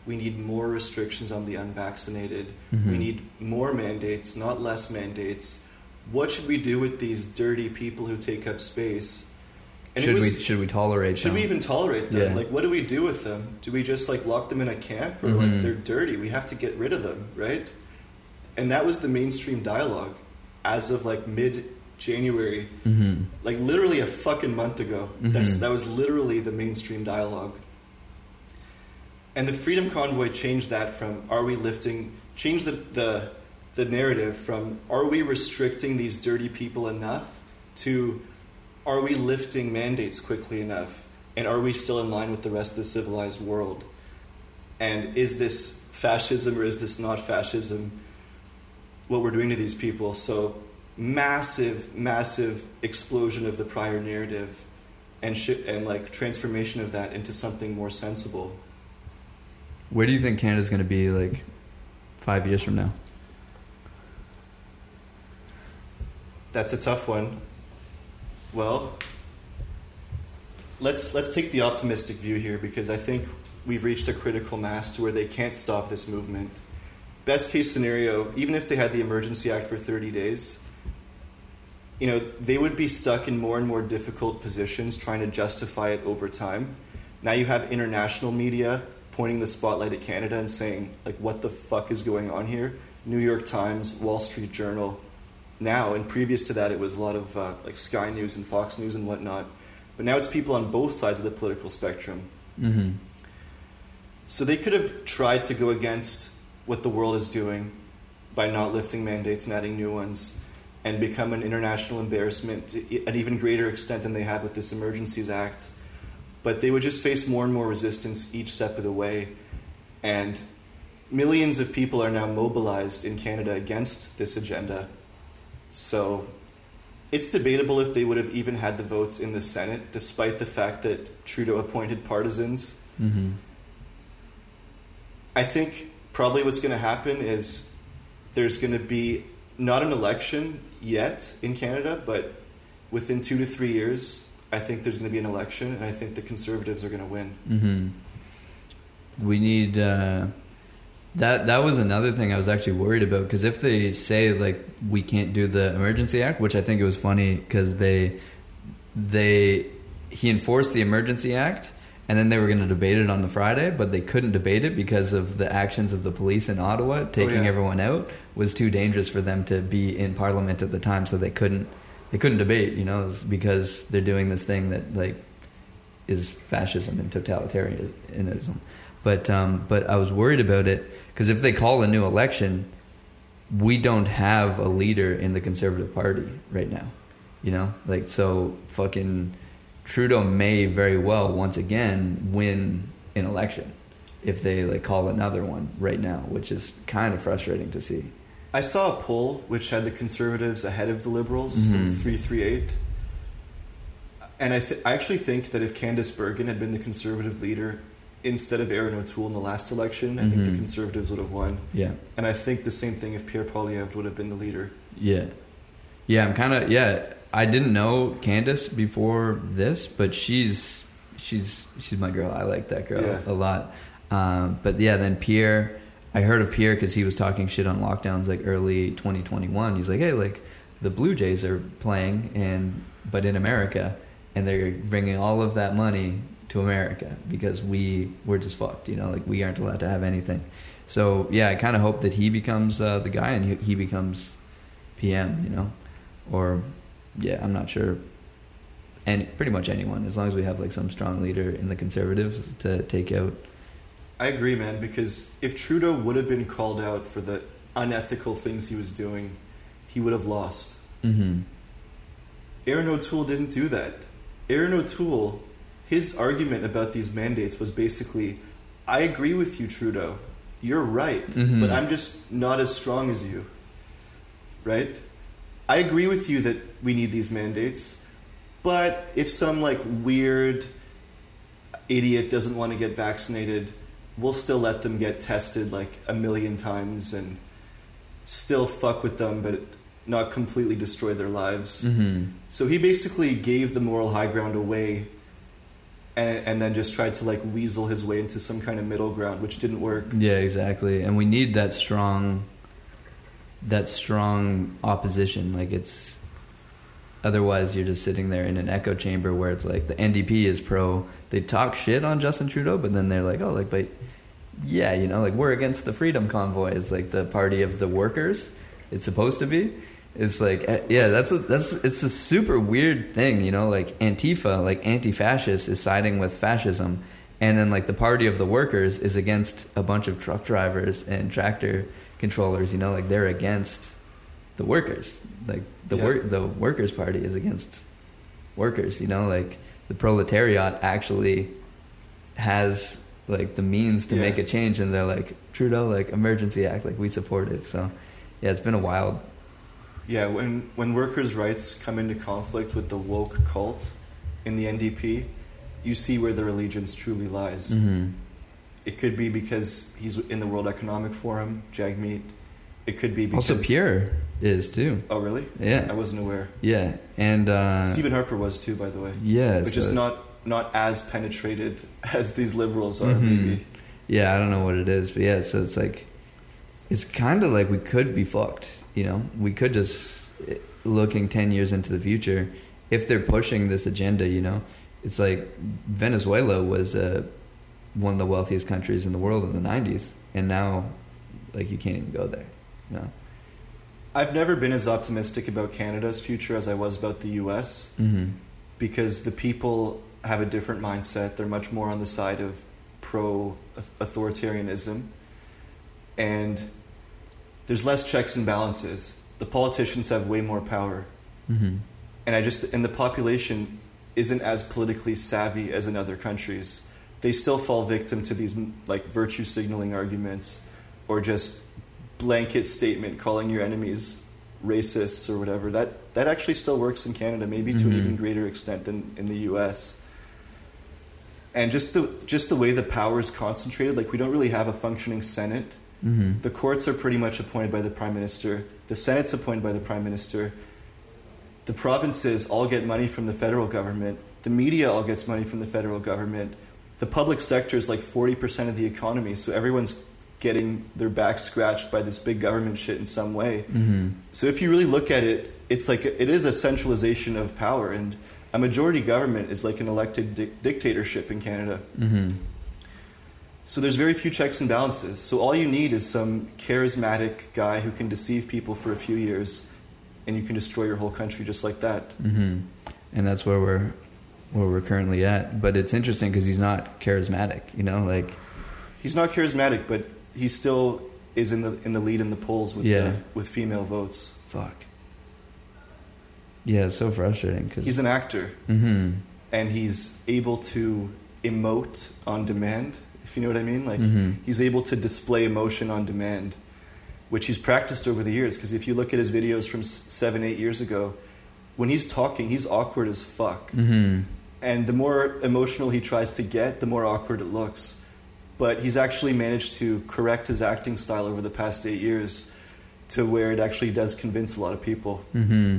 we need more restrictions on the unvaccinated Mhm. we need more mandates not less mandates what should we do with these dirty people who take up space And should was- we should we tolerate? Should them? we even tolerate them? Yeah. Like, what do we do with them? Do we just like lock them in a camp, or like Mhm. they're dirty? We have to get rid of them, right? And that was the mainstream dialogue as of like mid January, Mhm. like literally a fucking month ago. That's Mhm. that was literally the mainstream dialogue. And the Freedom Convoy changed that from are we lifting changed the the the narrative from are we restricting these dirty people enough to are we lifting mandates quickly enough and are we still in line with the rest of the civilized world and is this fascism or is this not fascism what we're doing to these people so massive, massive explosion of the prior narrative, and shi and like transformation of that into something more sensible. Where do you think Canada's going to be like five years from now? That's a tough one. Well, let's let's take the optimistic view here because I think we've reached a critical mass to where they can't stop this movement. Best case scenario, even if they had the emergency act for 30 days, you know, they would be stuck in more and more difficult positions trying to justify it over time. Now you have international media pointing the spotlight at Canada and saying like what the fuck is going on here? New York Times, Wall Street Journal, now, and previous to that, it was a lot of uh, like Sky News and Fox News and whatnot. But now it's people on both sides of the political spectrum. Mm-hmm. So they could have tried to go against what the world is doing by not lifting mandates and adding new ones and become an international embarrassment to an even greater extent than they have with this Emergencies Act. But they would just face more and more resistance each step of the way. And millions of people are now mobilized in Canada against this agenda. So it's debatable if they would have even had the votes in the Senate, despite the fact that Trudeau appointed partisans. Mm-hmm. I think probably what's going to happen is there's going to be not an election yet in Canada, but within two to three years, I think there's going to be an election, and I think the Conservatives are going to win. Mm-hmm. We need uh, that. That was another thing I was actually worried about because if they say like we can't do the emergency act, which I think it was funny because they they he enforced the emergency act and then they were going to debate it on the Friday, but they couldn't debate it because of the actions of the police in Ottawa taking yeah. everyone out was too dangerous for them to be in Parliament at the time, so they couldn't they couldn't debate. You know, because they're doing this thing that like is fascism and totalitarianism. But um, but I was worried about it because if they call a new election, we don't have a leader in the Conservative Party right now. You know, like so fucking Trudeau may very well once again win an election if they like call another one right now, which is kind of frustrating to see. I saw a poll which had the Conservatives ahead of the Liberals Mhm. three three eight, and I th- I actually think that if Candice Bergen had been the Conservative leader instead of Erin O'Toole in the last election, I think the Mhm. Conservatives would have won. Yeah, And I think the same thing if Pierre Poilievre would have been the leader. yeah, yeah. I'm kind of yeah. I didn't know Candice before this, but she's she's she's my girl. I like that girl Yeah. a lot. Um, but yeah, then Pierre. I heard of Pierre because he was talking shit on lockdowns like early 2021. He's like, hey, like the Blue Jays are playing and but in America, and they're bringing all of that money to America because we we're just fucked. You know, like we aren't allowed to have anything. So yeah, I kind of hope that he becomes uh, the guy and he, he becomes PM. You know, or yeah, I'm not sure. And pretty much anyone, as long as we have like some strong leader in the Conservatives to take out. I agree, man, because if Trudeau would have been called out for the unethical things he was doing, he would have lost. Mm-hmm. Erin O'Toole didn't do that. Erin O'Toole, his argument about these mandates was basically I agree with you, Trudeau. You're right, Mhm. but I'm just not as strong as you. Right? I agree with you that we need these mandates, but if some like weird idiot doesn't want to get vaccinated, we'll still let them get tested like a million times and still fuck with them, but not completely destroy their lives. Mm-hmm. So he basically gave the moral high ground away and, and then just tried to like weasel his way into some kind of middle ground, which didn't work. Yeah, exactly. And we need that strong that strong opposition. Like it's otherwise you're just sitting there in an echo chamber where it's like the NDP is pro. They talk shit on Justin Trudeau, but then they're like, "Oh, like but yeah, you know, like we're against the freedom convoy. It's like the party of the workers. It's supposed to be. It's like eh, yeah, that's a, that's it's a super weird thing, you know, like Antifa, like anti-fascist is siding with fascism and then like the party of the workers is against a bunch of truck drivers and tractor controllers you know like they're against the workers like the Yeah. work the workers party is against workers you know like the proletariat actually has like the means to Yeah. make a change and they're like trudeau like emergency act like we support it so yeah it's been a wild Yeah, when when workers' rights come into conflict with the woke cult in the NDP, you see where their allegiance truly lies. Mm-hmm. It could be because he's in the World Economic Forum, Jagmeet. It could be because Also, Pierre is too. Oh, really? Yeah. I wasn't aware. Yeah, and uh, Stephen Harper was too, by the way. Yeah, Which so- is not not as penetrated *laughs* as these liberals are. Mhm. Maybe. Yeah, I don't know what it is, but yeah, so it's like it's kind of like we could be fucked. You know, we could just looking ten years into the future if they're pushing this agenda. You know, it's like Venezuela was uh, one of the wealthiest countries in the world in the '90s, and now like you can't even go there. You know. I've never been as optimistic about Canada's future as I was about the U.S. Mm-hmm. because the people have a different mindset. They're much more on the side of pro authoritarianism, and there's less checks and balances. The politicians have way more power, Mm-hmm. and I just and the population isn't as politically savvy as in other countries. They still fall victim to these like virtue signaling arguments, or just blanket statement calling your enemies racists or whatever. That that actually still works in Canada, maybe to an Mhm. even greater extent than in the U.S. And just the just the way the power is concentrated, like we don't really have a functioning Senate. Mm-hmm. The courts are pretty much appointed by the prime minister. The Senate's appointed by the prime minister. The provinces all get money from the federal government. The media all gets money from the federal government. The public sector is like 40% of the economy, so everyone's getting their back scratched by this big government shit in some way. Mm-hmm. So if you really look at it, it's like it is a centralization of power, and a majority government is like an elected di- dictatorship in Canada. Mm-hmm. So there's very few checks and balances. So all you need is some charismatic guy who can deceive people for a few years, and you can destroy your whole country just like that. hmm And that's where we're where we're currently at. But it's interesting because he's not charismatic. You know, like He's not charismatic, but he still is in the in the lead in the polls with Yeah. the, with female votes. fuck. Yeah, it's so frustrating because He's an actor, hmm and he's able to emote on demand. If you know what I mean, like Mhm. he's able to display emotion on demand, which he's practiced over the years. Because if you look at his videos from seven, eight years ago, when he's talking, he's awkward as fuck. hmm And the more emotional he tries to get, the more awkward it looks. But he's actually managed to correct his acting style over the past eight years to where it actually does convince a lot of people. hmm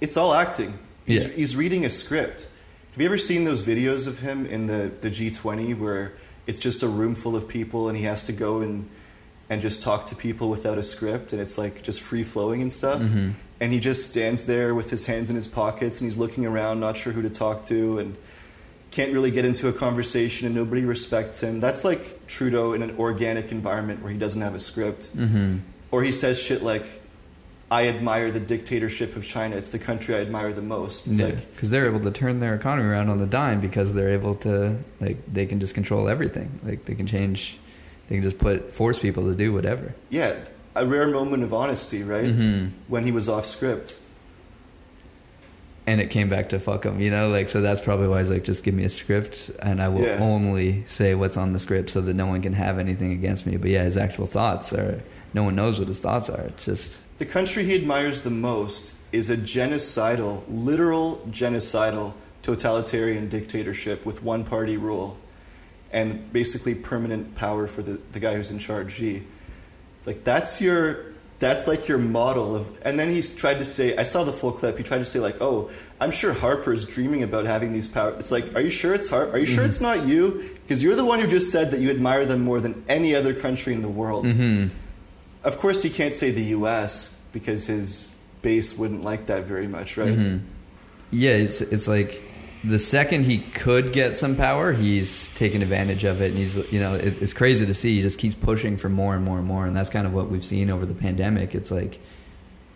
It's all acting. He's, Yeah. he's reading a script. Have you ever seen those videos of him in the, the G20 where it's just a room full of people and he has to go and, and just talk to people without a script and it's like just free flowing and stuff? Mhm. And he just stands there with his hands in his pockets and he's looking around, not sure who to talk to, and can't really get into a conversation and nobody respects him. That's like Trudeau in an organic environment where he doesn't have a script. hmm Or he says shit like, I admire the dictatorship of China. It's the country I admire the most. It's Yeah, like, because they're able to turn their economy around on the dime because they're able to like they can just control everything. Like they can change, they can just put force people to do whatever. yeah, a rare moment of honesty, right? Mhm. When he was off script. And it came back to fuck him, you know. Like so, that's probably why he's like, just give me a script, and I will Yeah. only say what's on the script, so that no one can have anything against me. But yeah, his actual thoughts are no one knows what his thoughts are. It's just The country he admires the most is a genocidal, literal genocidal totalitarian dictatorship with one party rule and basically permanent power for the, the guy who's in charge, Xi. It's like that's your that's like your model of and then he's tried to say I saw the full clip, he tried to say like, Oh, I'm sure Harper's dreaming about having these powers. It's like, are you sure it's Harper? Are you sure it's not you? Because you're the one who just said that you admire them more than any other country in the world. Mhm. Of course, he can't say the U.S. because his base wouldn't like that very much, right? Mhm. Yeah, it's it's like the second he could get some power, he's taking advantage of it, and he's you know it, it's crazy to see. He just keeps pushing for more and more and more, and that's kind of what we've seen over the pandemic. It's like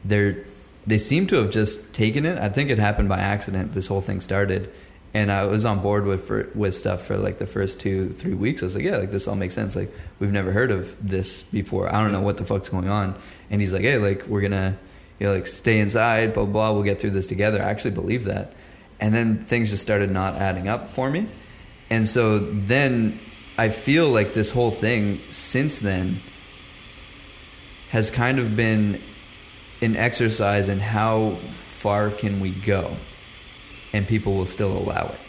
they're they seem to have just taken it. I think it happened by accident. This whole thing started, and I was on board with for, with stuff for like the first two three weeks. I was like, yeah, like this all makes sense. Like we've never heard of this before. I don't know what the fuck's going on. And he's like, hey, like we're gonna you know like stay inside, blah blah. blah we'll get through this together. I actually believe that. And then things just started not adding up for me. And so then I feel like this whole thing since then has kind of been an exercise in how far can we go, and people will still allow it.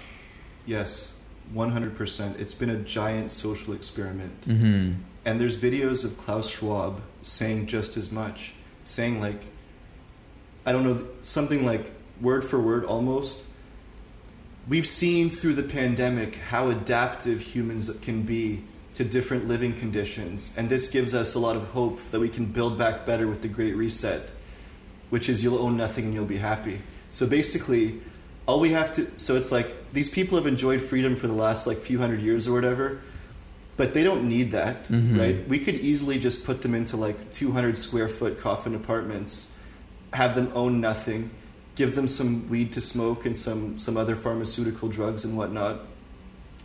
Yes, 100%. It's been a giant social experiment. Mm-hmm. And there's videos of Klaus Schwab saying just as much, saying like, I don't know, something like word for word almost. We've seen through the pandemic how adaptive humans can be to different living conditions, and this gives us a lot of hope that we can build back better with the Great Reset, which is you'll own nothing and you'll be happy. So basically, all we have to so it's like these people have enjoyed freedom for the last like few hundred years or whatever but they don't need that Mhm. right we could easily just put them into like 200 square foot coffin apartments have them own nothing give them some weed to smoke and some some other pharmaceutical drugs and whatnot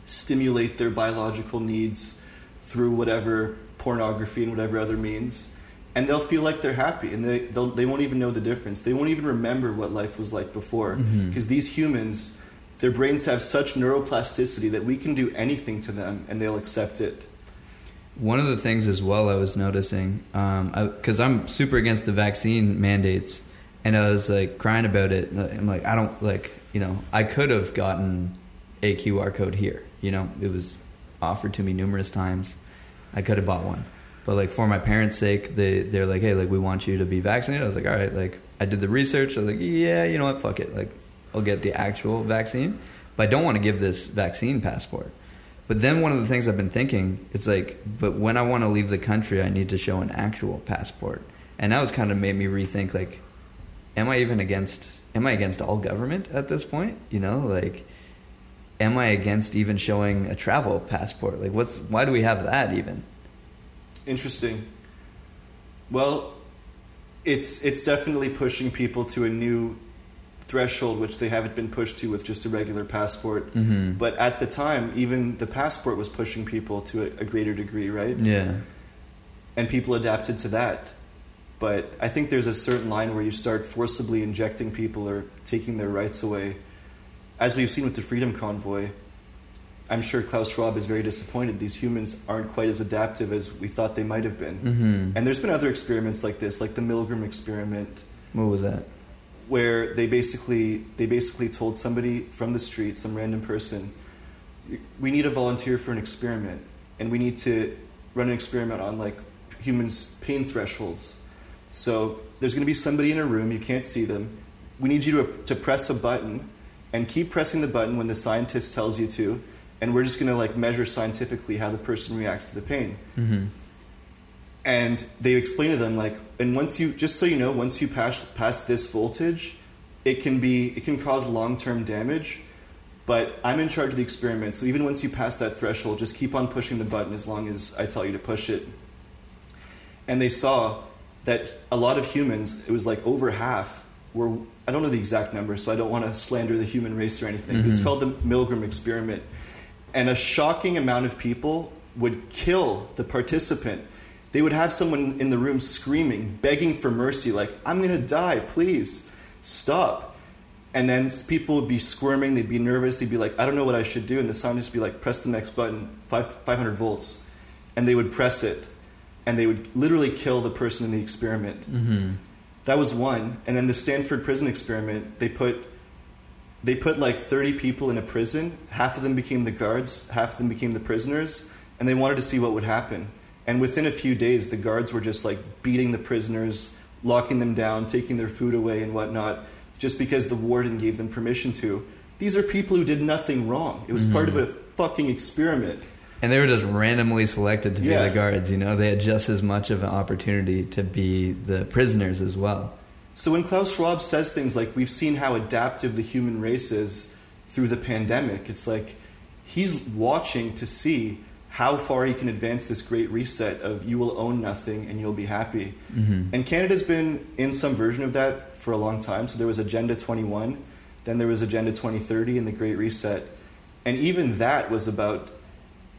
stimulate their biological needs through whatever pornography and whatever other means and they'll feel like they're happy and they they'll, they won't even know the difference they won't even remember what life was like before mm-hmm. because these humans their brains have such neuroplasticity that we can do anything to them and they'll accept it One of the things as well I was noticing, um, because I'm super against the vaccine mandates, and I was like crying about it. I'm like, I don't like, you know, I could have gotten a QR code here. You know, it was offered to me numerous times. I could have bought one, but like for my parents' sake, they they're like, hey, like we want you to be vaccinated. I was like, all right, like I did the research. I was like, yeah, you know what, fuck it, like I'll get the actual vaccine, but I don't want to give this vaccine passport. But then one of the things I've been thinking, it's like, but when I want to leave the country, I need to show an actual passport, and that was kind of made me rethink, like, am I even against? Am I against all government at this point? You know, like, am I against even showing a travel passport? Like, what's why do we have that even? Interesting well it's it's definitely pushing people to a new threshold which they haven't been pushed to with just a regular passport Mhm. but at the time even the passport was pushing people to a, a greater degree right Yeah, and people adapted to that. But I think there's a certain line where you start forcibly injecting people or taking their rights away. As we've seen with the Freedom Convoy, I'm sure Klaus Schwab is very disappointed. These humans aren't quite as adaptive as we thought they might have been. hmm And there's been other experiments like this, like the Milgram experiment, what was that? where they basically they basically told somebody from the street, some random person, we need a volunteer for an experiment, and we need to run an experiment on like humans' pain thresholds. So there's going to be somebody in a room you can't see them. We need you to to press a button, and keep pressing the button when the scientist tells you to, and we're just going to like measure scientifically how the person reacts to the pain. Hmm and they explain to them like and once you just so you know once you pass pass this voltage it can be it can cause long-term damage but i'm in charge of the experiment. So even once you pass that threshold just keep on pushing the button as long as i tell you to push it. And they saw that a lot of humans it was like over half were i don't know the exact number so i don't want to slander the human race or anything but it's Mhm. called the milgram experiment and a shocking amount of people would kill the participant. They would have someone in the room screaming begging for mercy like i'm going to die please stop. And then people would be squirming they'd be nervous they'd be like i don't know what i should do and the scientist would be like press the next button five, 500 volts and they would press it and they would literally kill the person in the experiment. Hmm that was one. And then the Stanford prison experiment, they put they put like 30 people in a prison. Half of them became the guards, half of them became the prisoners, and they wanted to see what would happen. And within a few days, the guards were just like beating the prisoners, locking them down, taking their food away and whatnot, just because the warden gave them permission to. These are people who did nothing wrong. It was part of mm. a fucking experiment. And they were just randomly selected to be the guards. You know, they had just as much of an opportunity to be the prisoners as well. So when Klaus Schwab says things like we've seen how adaptive the human race is through the pandemic, it's like he's watching to see how far he can advance this great reset of you will own nothing and you'll be happy. Mhm. And Canada's been in some version of that for a long time. So there was Agenda 21, then there was Agenda 2030 and the Great Reset. And even that was about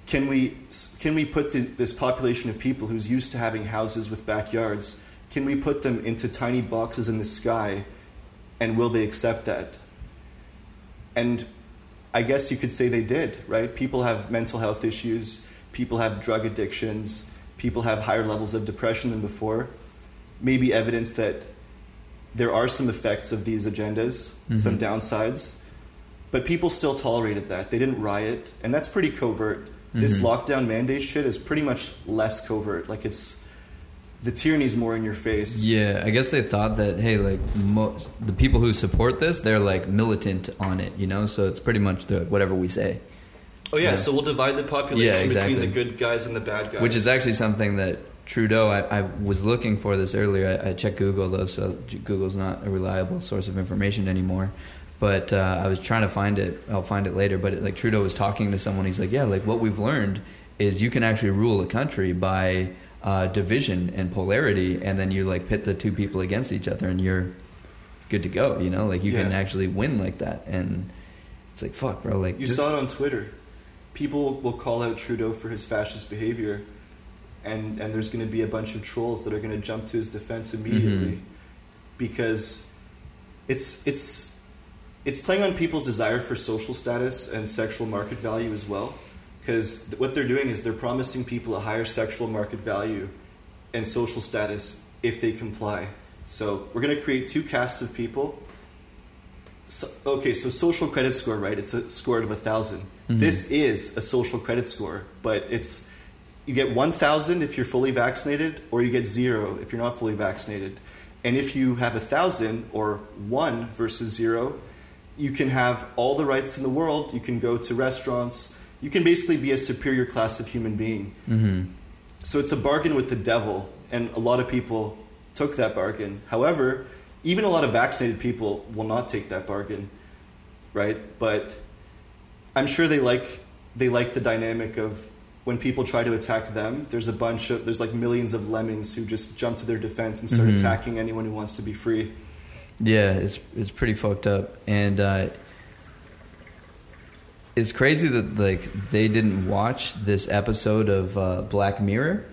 can we can we put the, this population of people who's used to having houses with backyards can we put them into tiny boxes in the sky and will they accept that and i guess you could say they did right people have mental health issues people have drug addictions people have higher levels of depression than before maybe evidence that there are some effects of these agendas, some Mhm. downsides, but people still tolerated that. They didn't riot, and that's pretty covert. This Mhm. lockdown mandate shit is pretty much less covert. Like it's the tyranny's more in your face. Yeah, I guess they thought that hey, like most the people who support this, they're like militant on it, you know. So it's pretty much the whatever we say, Oh yeah, Yeah. so we'll divide the population Yeah, exactly. between the good guys and the bad guys. which is actually something that Trudeau. I, I was looking for this earlier. I, I checked Google though, so Google's not a reliable source of information anymore. But uh, I was trying to find it. I'll find it later. But it, like Trudeau was talking to someone. He's like, yeah, like what we've learned is you can actually rule a country by uh, division and polarity, and then you like pit the two people against each other, and you're good to go. You know, like you can actually win like that, and it's like fuck, bro. Like You just- saw it on Twitter. People will call out Trudeau for his fascist behavior, and and there's going to be a bunch of trolls that are going to jump to his defense immediately, Mhm. because it's it's it's playing on people's desire for social status and sexual market value as well. Because what they're doing is they're promising people a higher sexual market value and social status if they comply. So we're going to create two castes of people so, okay, so social credit score, right? It's a score of a 1000 Mhm. This is a social credit score, but it's you get one thousand if you're fully vaccinated, or you get zero if you're not fully vaccinated. And if you have a thousand or one versus zero, you can have all the rights in the world. You can go to restaurants. You can basically be a superior class of human being. Mhm. So it's a bargain with the devil, and a lot of people took that bargain. However, even a lot of vaccinated people will not take that bargain, right? But I'm sure they like they like the dynamic of when people try to attack them. There's a bunch of there's like millions of lemmings who just jump to their defense and start Mhm. attacking anyone who wants to be free. Yeah, it's it's pretty fucked up, and uh, it's crazy that like they didn't watch this episode of uh, Black Mirror,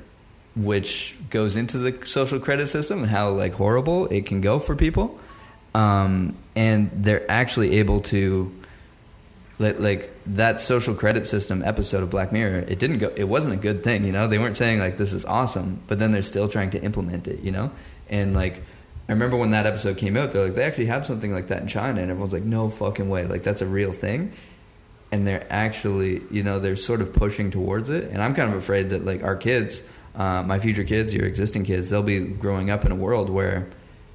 which goes into the social credit system and how like horrible it can go for people, um, and they're actually able to. Like, like that social credit system episode of Black Mirror, it didn't go. It wasn't a good thing, you know. They weren't saying like this is awesome, but then they're still trying to implement it, you know. And like I remember when that episode came out, they're like, they actually have something like that in China, and everyone's like, no fucking way, like that's a real thing. And they're actually, you know, they're sort of pushing towards it. And I'm kind of afraid that like our kids, uh, my future kids, your existing kids, they'll be growing up in a world where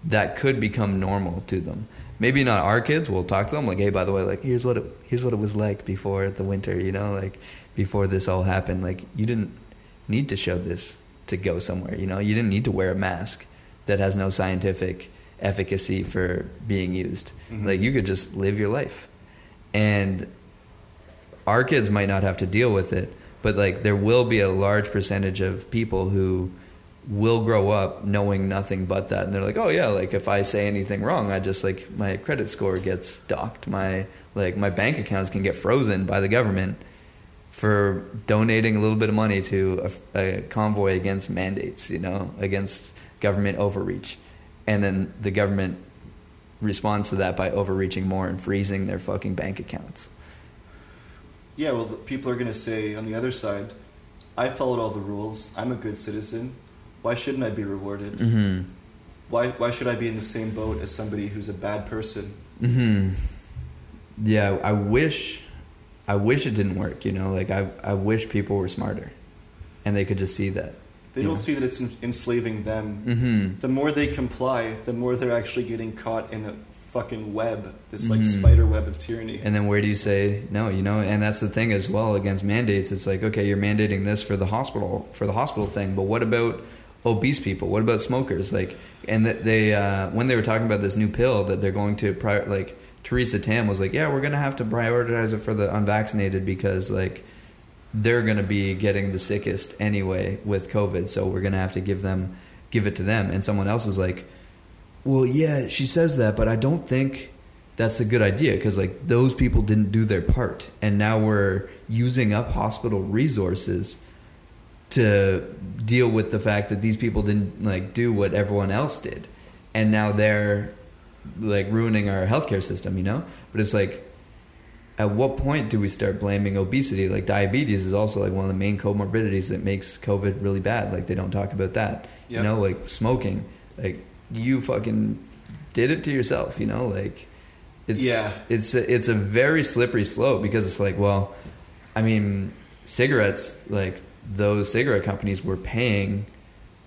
that could become normal to them. Maybe not our kids. We'll talk to them like, hey, by the way, like here's what it here's what it was like before the winter, you know, like before this all happened. Like you didn't need to show this to go somewhere, you know, you didn't need to wear a mask that has no scientific efficacy for being used. Mhm. Like you could just live your life. And our kids might not have to deal with it, but like there will be a large percentage of people who will grow up knowing nothing but that. And they're like oh yeah like if i say anything wrong i just like my credit score gets docked. My like my bank accounts can get frozen by the government for donating a little bit of money to a, a convoy against mandates you know against government overreach. And then the government responds to that by overreaching more and freezing their fucking bank accounts Yeah, well, people are going to say on the other side, I followed all the rules. I'm a good citizen. Why shouldn't I be rewarded? mm-hmm Why why should I be in the same boat as somebody who's a bad person? hmm Yeah, I wish, I wish it didn't work. You know, like I, I wish people were smarter, and they could just see that. They don't see that it's enslaving them. Mm-hmm. The more they comply, the more they're actually getting caught in the fucking web, this like Mhm. spider web of tyranny. And then where do you say no? You know, and that's the thing as well against mandates. It's like okay, you're mandating this for the hospital for the hospital thing, but what about obese people? What about smokers? Like, and that they uh, when they were talking about this new pill that they're going to prior, like Theresa Tam was like, yeah, we're gonna have to prioritize it for the unvaccinated because like they're gonna be getting the sickest anyway with COVID, so we're gonna have to give them give it to them. And someone else is like, well, yeah, she says that, but I don't think that's a good idea because like those people didn't do their part, and now we're using up hospital resources to deal with the fact that these people didn't like do what everyone else did, and now they're like ruining our healthcare system, you know. But it's like, at what point do we start blaming obesity? Like diabetes is also like one of the main comorbidities that makes COVID really bad. Like they don't talk about that, Yep. you know, like smoking. Like you fucking did it to yourself. You know, like it's Yeah. it's a, it's a very slippery slope because it's like, well, I mean, cigarettes like those cigarette companies were paying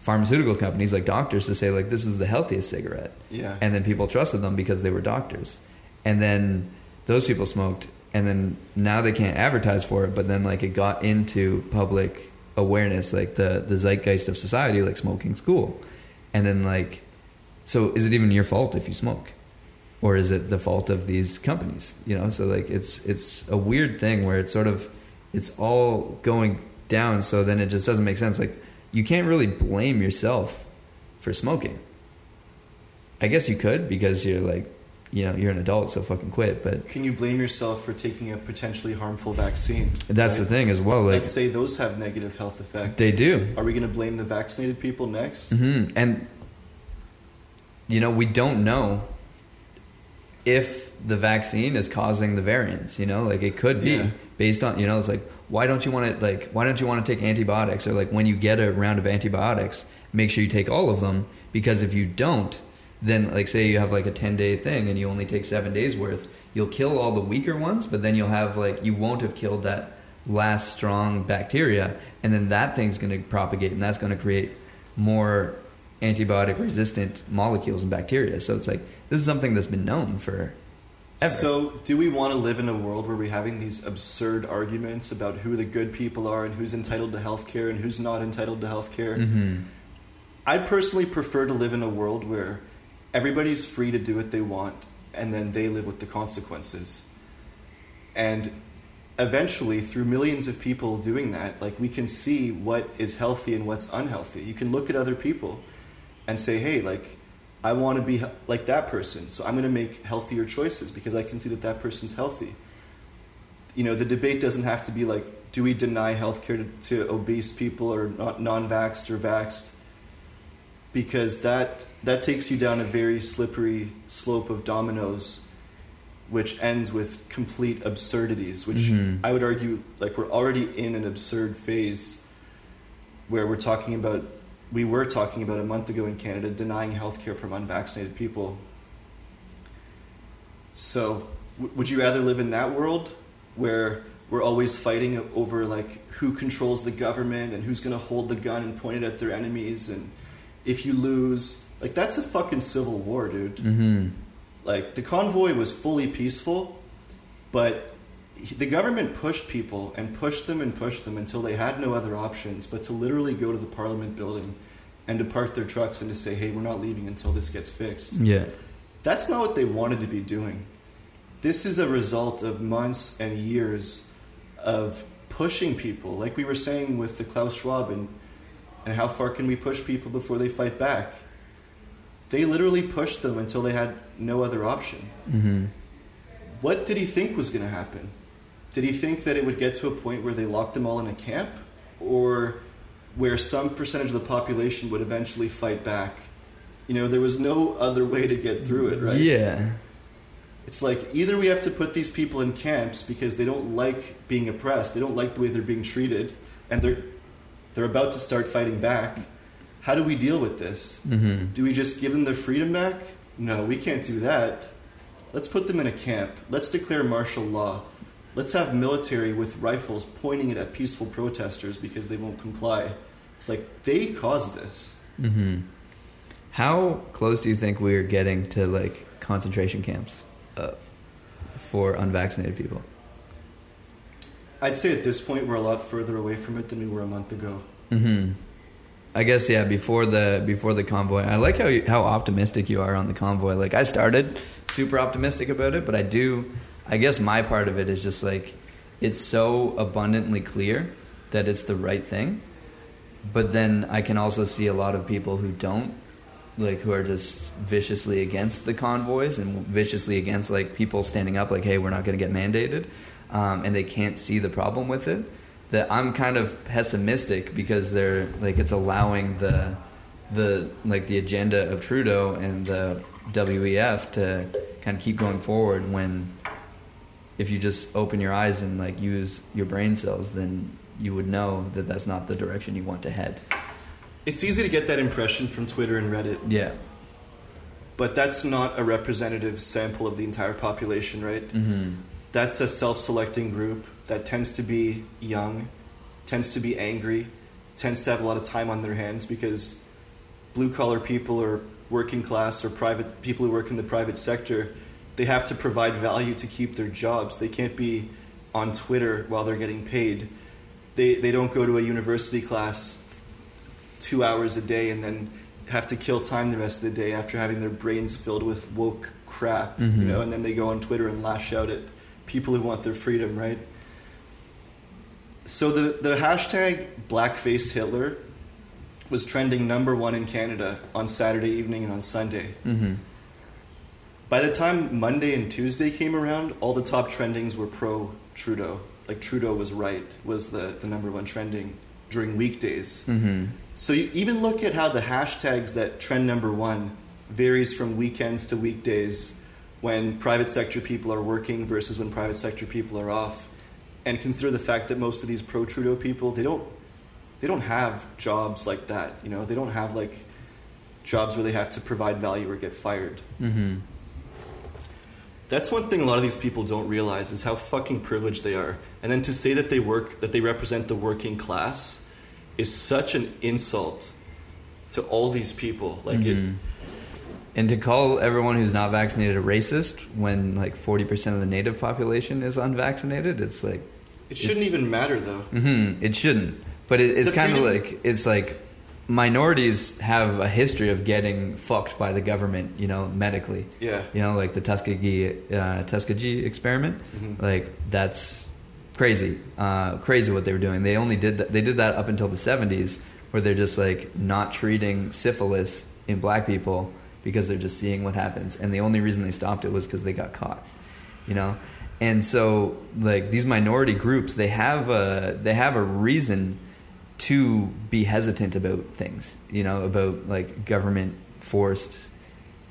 pharmaceutical companies like doctors to say like this is the healthiest cigarette Yeah. and then people trusted them because they were doctors and then those people smoked and then now they can't advertise for it but then like it got into public awareness like the the zeitgeist of society like smoking's cool and then like so is it even your fault if you smoke or is it the fault of these companies you know so like it's it's a weird thing where it's sort of it's all going down so then it just doesn't make sense like you can't really blame yourself for smoking i guess you could because you're like you know you're an adult so fucking quit but Can you blame yourself for taking a potentially harmful vaccine? that's the thing as well like Let's say those have negative health effects. they do Are we going to blame the vaccinated people next? hmm And you know, we don't know if the vaccine is causing the variants. You know, like it could be Yeah. based on you know, it's like why don't you want to like why don't you want to take antibiotics or like when you get a round of antibiotics, make sure you take all of them because if you don't, then like say you have like a 10 day thing and you only take 7 days worth, you'll kill all the weaker ones, but then you'll have like you won't have killed that last strong bacteria and then that thing's going to propagate and that's going to create more antibiotic resistant molecules and bacteria. So it's like this is something that's been known for ever. So, do we want to live in a world where we're having these absurd arguments about who the good people are and who's entitled to health care and who's not entitled to health care? hmm I personally prefer to live in a world where everybody's free to do what they want and then they live with the consequences. And eventually, through millions of people doing that, like we can see what is healthy and what's unhealthy. You can look at other people and say, hey, like, I want to be like that person, so I'm going to make healthier choices because I can see that that person's healthy. You know, the debate doesn't have to be like, do we deny healthcare to, to obese people or not non-vaxxed or vaxxed? because that that takes you down a very slippery slope of dominoes which ends with complete absurdities which Mhm. i would argue like we're already in an absurd phase where we're talking about we were talking about a month ago in canada denying health care from unvaccinated people. So w- would you rather live in that world where we're always fighting over like who controls the government and who's going to hold the gun and point it at their enemies? And if you lose like that's a fucking civil war dude. Hmm like the convoy was fully peaceful but the government pushed people and pushed them and pushed them until they had no other options but to literally go to the parliament building and to park their trucks and to say hey we're not leaving until this gets fixed Yeah. that's not what they wanted to be doing. This is a result of months and years of pushing people, like we were saying with the Klaus Schwab and, and how far can we push people before they fight back? They literally pushed them until they had no other option. hmm What did he think was going to happen? Did he think that it would get to a point where they locked them all in a camp? Or where some percentage of the population would eventually fight back? You know, there was no other way to get through it, right? Yeah. It's like either we have to put these people in camps because they don't like being oppressed, they don't like the way they're being treated, and they're they're about to start fighting back. How do we deal with this? hmm Do we just give them their freedom back? No, we can't do that. Let's put them in a camp. Let's declare martial law. Let's have military with rifles pointing it at peaceful protesters because they won't comply. It's like they caused this. hmm How close do you think we're getting to like concentration camps uh, for unvaccinated people? I'd say at this point we're a lot further away from it than we were a month ago. hmm I guess yeah. Before the before the convoy, I like how you, how optimistic you are on the convoy. Like I started super optimistic about it, but I do. I guess my part of it is just like it's so abundantly clear that it's the right thing, but then I can also see a lot of people who don't like who are just viciously against the convoys and viciously against like people standing up like hey we're not going to get mandated um, and they can't see the problem with it that i'm kind of pessimistic because they're like it's allowing the the like the agenda of trudeau and the wef to kind of keep going forward when if you just open your eyes and like use your brain cells then you would know that that's not the direction you want to head It's easy to get that impression from Twitter and Reddit. yeah but that's not a representative sample of the entire population, right? Mm-hmm. That's a self-selecting group that tends to be young, tends to be angry, tends to have a lot of time on their hands because blue collar people or working class or private people who work in the private sector, they have to provide value to keep their jobs. They can't be on Twitter while they're getting paid. They they don't go to a university class two hours a day and then have to kill time the rest of the day after having their brains filled with woke crap, Mhm. you know, and then they go on Twitter and lash out at people who want their freedom, right? So the, the hashtag blackface Hitler was trending number one in Canada on Saturday evening and on Sunday. Mm-hmm. By the time Monday and Tuesday came around, all the top trendings were pro Trudeau. Like Trudeau was right, was the, the number one trending during weekdays. Mm-hmm. So you even look at how the hashtags that trend number one varies from weekends to weekdays when private sector people are working versus when private sector people are off. And consider the fact that most of these pro Trudeau people, they don't they don't have jobs like that. You know, they don't have like jobs where they have to provide value or get fired. Mm-hmm. That's one thing a lot of these people don't realize is how fucking privileged they are. And then to say that they work that they represent the working class is such an insult to all these people. Like Mhm. it And to call everyone who's not vaccinated a racist when like forty percent of the native population is unvaccinated, it's like it shouldn't even matter though. hmm it shouldn't. But it, it's kind of like it's like minorities have a history of getting fucked by the government, you know, medically. Yeah. You know, like the Tuskegee uh, Tuskegee experiment. Mhm. Like that's crazy, uh, crazy what they were doing. They only did that, they did that up until the seventies, where they're just like not treating syphilis in black people because they're just seeing what happens, and the only reason they stopped it was because they got caught. You know, and so like these minority groups, they have a they have a reason to be hesitant about things. You know, about like government forced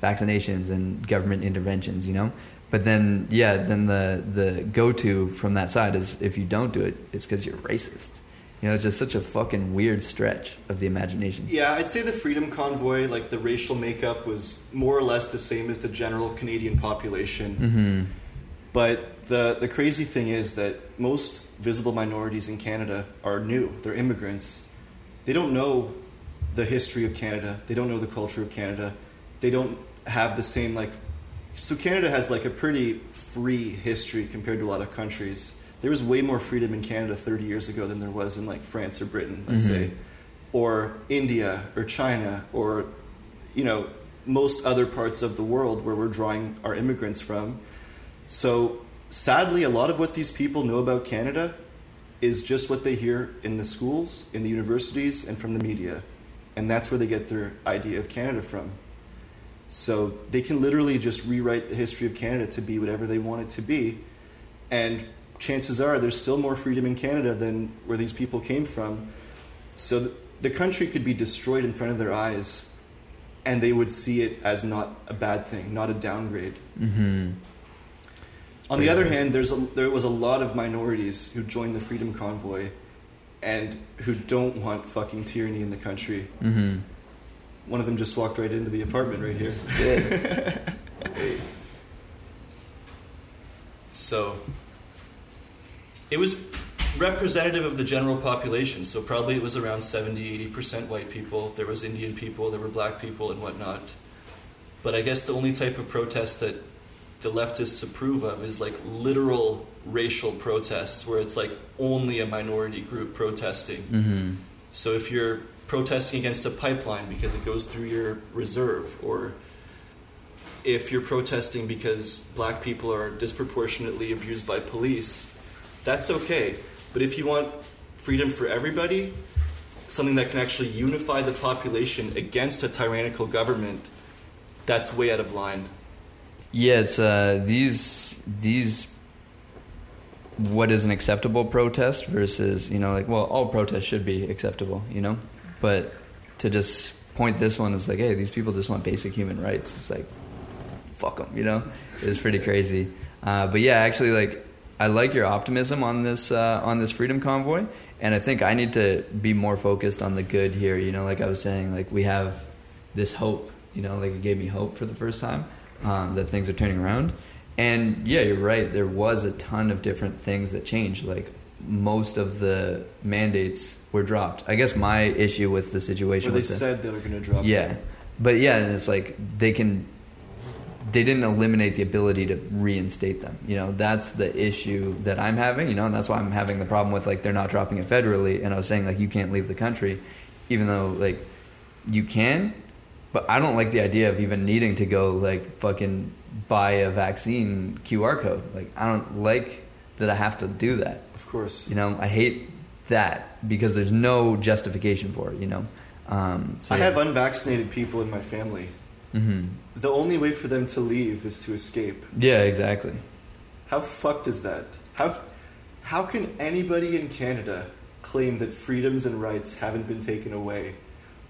vaccinations and government interventions, you know? But then, yeah, then the, the go to from that side is if you don't do it, it's because you're racist. You know, it's just such a fucking weird stretch of the imagination. Yeah, I'd say the Freedom Convoy, like the racial makeup, was more or less the same as the general Canadian population. hmm But the the crazy thing is that most visible minorities in Canada are new. They're immigrants. They don't know the history of Canada. They don't know the culture of Canada. They don't have the same like so Canada has like a pretty free history compared to a lot of countries. There was way more freedom in Canada 30 years ago than there was in like France or Britain, let's Mhm. say, or India or China or you know most other parts of the world where we're drawing our immigrants from. So sadly, a lot of what these people know about Canada is just what they hear in the schools, in the universities, and from the media. And that's where they get their idea of Canada from. So they can literally just rewrite the history of Canada to be whatever they want it to be. And chances are there's still more freedom in Canada than where these people came from. So th- the country could be destroyed in front of their eyes, and they would see it as not a bad thing, not a downgrade. hmm On the other hand, there's a, there was a lot of minorities who joined the Freedom Convoy and who don't want fucking tyranny in the country. hmm One of them just walked right into the apartment right here. *laughs* So, it was representative of the general population. So, probably it was around 70 80% white people. There was Indian people, there were black people, and whatnot. But I guess the only type of protest that the leftists approve of is like literal racial protests, where it's like only a minority group protesting. hmm So if you're protesting against a pipeline because it goes through your reserve, or if you're protesting because black people are disproportionately abused by police, that's okay. But if you want freedom for everybody, something that can actually unify the population against a tyrannical government, that's way out of line. Yeah, it's uh, these these what is an acceptable protest versus you know like well all protests should be acceptable you know, but to just point this one is like hey these people just want basic human rights. It's like fuck them, you know. It's pretty crazy. Uh, but yeah, actually like I like your optimism on this uh, on this freedom convoy, and I think I need to be more focused on the good here. You know, like I was saying, like we have this hope You know, like it gave me hope for the first time um, that things are turning around. And yeah, you're right. There was a ton of different things that changed. Like most of the mandates were dropped. I guess my issue with the situation. Or they the- said they were going to drop. yeah, them. but yeah, and it's like they can. They didn't eliminate the ability to reinstate them. You know, that's the issue that I'm having. You know, and that's why I'm having the problem with like they're not dropping it federally. And I was saying like you can't leave the country, even though like you can, but I don't like the idea of even needing to go like fucking buy a vaccine QR code. Like I don't like that I have to do that. Of course. You know, I hate that because there's no justification for it. You know, um, so I yeah. have unvaccinated people in my family. Mhm. The only way for them to leave is to escape. Yeah, exactly. How fucked is that? How how can anybody in Canada claim that freedoms and rights haven't been taken away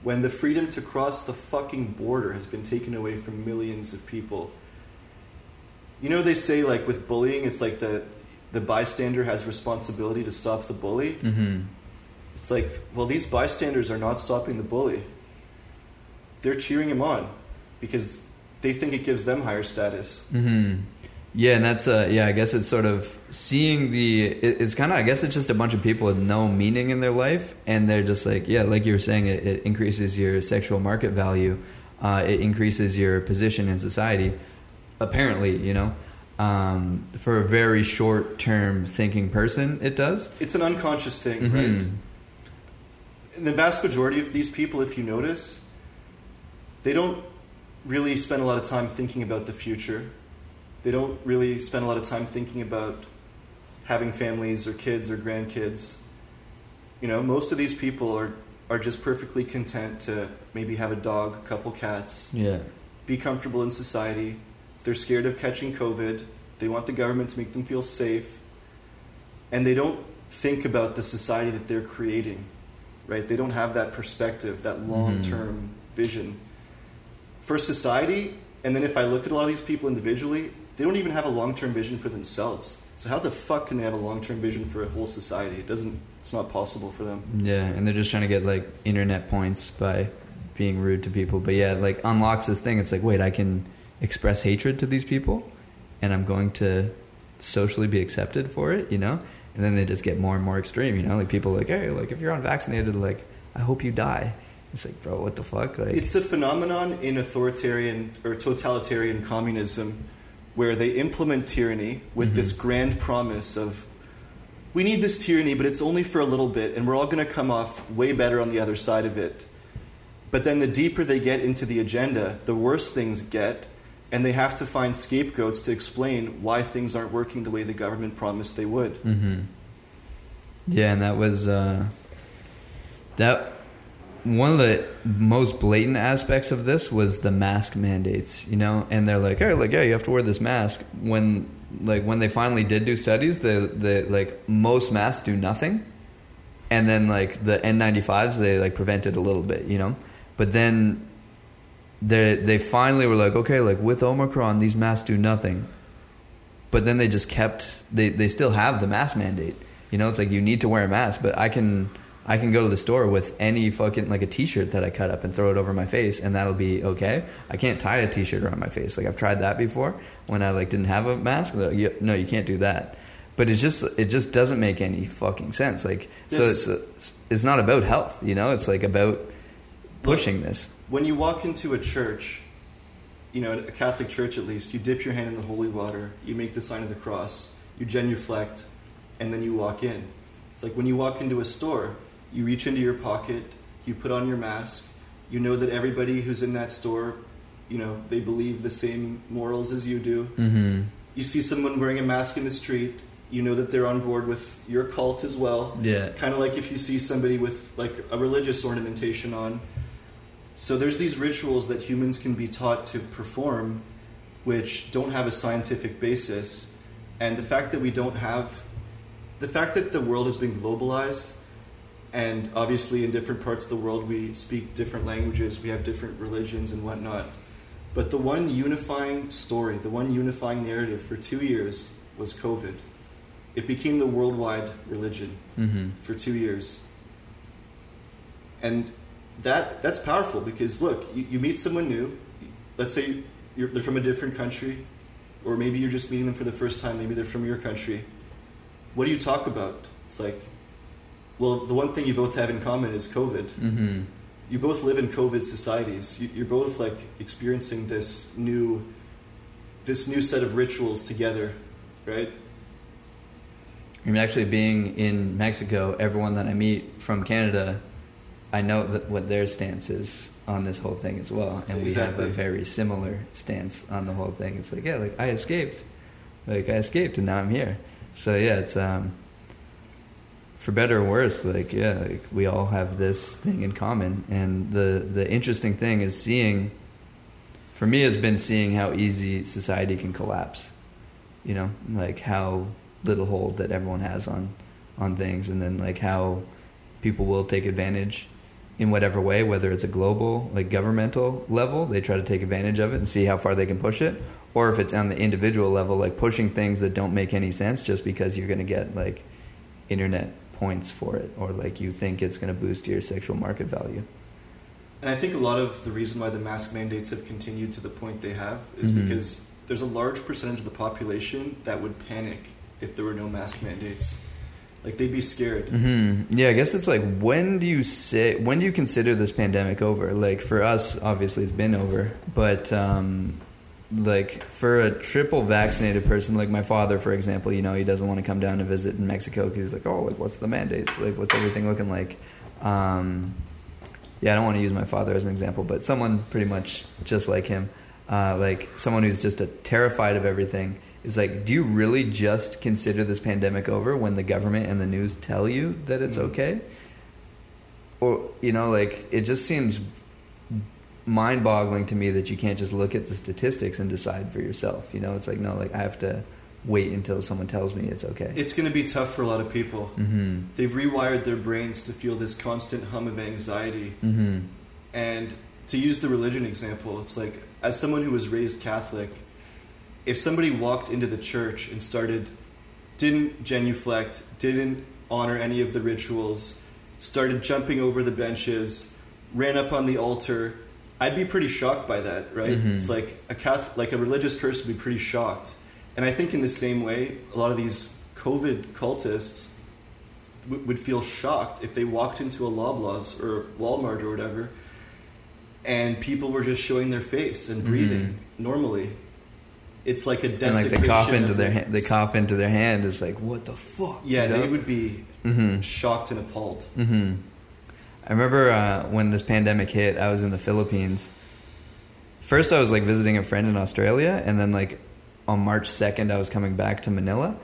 when the freedom to cross the fucking border has been taken away from millions of people? You know they say like with bullying it's like the the bystander has responsibility to stop the bully. hmm It's like, well these bystanders are not stopping the bully. They're cheering him on because they think it gives them higher status. hmm Yeah, and that's uh, yeah. I guess it's sort of seeing the. It, it's kind of. I guess it's just a bunch of people with no meaning in their life, and they're just like, yeah, like you were saying, it, it increases your sexual market value. Uh, it increases your position in society. Apparently, you know, um, for a very short-term thinking person, it does. It's an unconscious thing, Mhm. right? And the vast majority of these people, if you notice, they don't really spend a lot of time thinking about the future. They don't really spend a lot of time thinking about having families or kids or grandkids. You know, most of these people are, are just perfectly content to maybe have a dog, a couple cats, Yeah. be comfortable in society. They're scared of catching COVID. They want the government to make them feel safe. And they don't think about the society that they're creating, right? They don't have that perspective, that mm-hmm. long term vision. For society, and then if I look at a lot of these people individually, they don't even have a long term vision for themselves. So how the fuck can they have a long term vision for a whole society? It doesn't it's not possible for them. Yeah, and they're just trying to get like internet points by being rude to people. But yeah, like unlocks this thing. It's like, wait, I can express hatred to these people, and I'm going to socially be accepted for it, you know? And then they just get more and more extreme, you know? Like people like, hey, like if you're unvaccinated, like I hope you die. It's like, bro, what the fuck? Like, It's a phenomenon in authoritarian or totalitarian communism where they implement tyranny with this grand promise of we need this tyranny, but it's only for a little bit, and we're all going to come off way better on the other side of it. But then the deeper they get into the agenda, the worse things get, and they have to find scapegoats to explain why things aren't working the way the government promised they would. Mm-hmm. Yeah, and that was uh, that. One of the most blatant aspects of this was the mask mandates, you know, and they're like, "Hey, like, yeah, you have to wear this mask." When, like, when they finally did do studies, the the like most masks do nothing, and then like the N95s, they like prevented a little bit, you know, but then they they finally were like, okay, like with Omicron, these masks do nothing, but then they just kept they they still have the mask mandate. You know, it's like you need to wear a mask, but I can I can go to the store with any fucking like a t-shirt that I cut up and throw it over my face and that'll be okay. I can't tie a t-shirt around my face. Like I've tried that before when I like didn't have a mask. Like, "Yeah, no, you can't do that. But it's just it just doesn't make any fucking sense. Like so it's it's not about health, you know? It's like about pushing this. When you walk into a church, you know, a Catholic church at least, you dip your hand in the holy water, you make the sign of the cross, you genuflect, and then you walk in. It's like when you walk into a store, you reach into your pocket, you put on your mask, you know that everybody who's in that store, you know, they believe the same morals as you do. Mm-hmm. You see someone wearing a mask in the street, you know that they're on board with your cult as well. Yeah. Kind of like if you see somebody with like a religious ornamentation on. So there's these rituals that humans can be taught to perform which don't have a scientific basis. And the fact that we don't have the fact that the world has been globalized and obviously in different parts of the world we speak different languages, we have different religions and whatnot. But the one unifying story, the one unifying narrative for two years was COVID. It became the worldwide religion Mm-hmm. for two years. And that that's powerful because look, you, you meet someone new, let's say you're, they're from a different country, or maybe you're just meeting them for the first time. Maybe they're from your country. What do you talk about? It's like, well, the one thing you both have in common is COVID. Mm-hmm. You both live in COVID societies. You, you're both like experiencing this new, this new set of rituals together, right? I mean, actually, being in Mexico, everyone that I meet from Canada, I know that what their stance is on this whole thing as well, and we have a very similar stance on the whole thing. It's like, yeah, like I escaped, like I escaped, and now I'm here. So yeah, it's um, for better or worse, like yeah, like we all have this thing in common, and the the interesting thing is seeing. For me, has been seeing how easy society can collapse. You know, like how little hold that everyone has on on things, and then like how people will take advantage in whatever way, whether it's a global, like governmental level, they try to take advantage of it and see how far they can push it, or if it's on the individual level, like pushing things that don't make any sense just because you're going to get like internet points for it, or like you think it's going to boost your sexual market value. And I think a lot of the reason why the mask mandates have continued to the point they have is Mhm. because there's a large percentage of the population that would panic if there were no mask mandates. Like they'd be scared. hmm Yeah, I guess it's like when do you say when do you consider this pandemic over? Like for us, obviously it's been over, but um, like for a triple vaccinated person, like my father, for example, you know, he doesn't want to come down to visit in Mexico because he's like, oh, like what's the mandates? Like what's everything looking like? Um, yeah, I don't want to use my father as an example, but someone pretty much just like him, uh, like someone who's just a terrified of everything. Is like, do you really just consider this pandemic over when the government and the news tell you that it's Mhm. okay? Or you know, like it just seems mind-boggling to me that you can't just look at the statistics and decide for yourself. You know, it's like no, like I have to wait until someone tells me it's okay. It's going to be tough for a lot of people. mm-hmm. They've rewired their brains to feel this constant hum of anxiety. Mm-hmm. And to use the religion example, it's like, as someone who was raised Catholic, if somebody walked into the church and started, didn't genuflect, didn't honor any of the rituals, started jumping over the benches, ran up on the altar, I'd be pretty shocked by that, right? Mhm. It's like a Catholic, like a religious person would be pretty shocked. And I think in the same way, a lot of these COVID cultists w- would feel shocked if they walked into a Loblaws or Walmart or whatever, and people were just showing their face and breathing normally. It's like a Mm-hmm. And like desecration. they cough into their the- ha- they cough into their hand is like what the fuck? Yeah, you know? they would be Mm-hmm. shocked and appalled. hmm I remember uh, when this pandemic hit, I was in the Philippines. First, I was like visiting a friend in Australia, and then like on March second, I was coming back to Manila,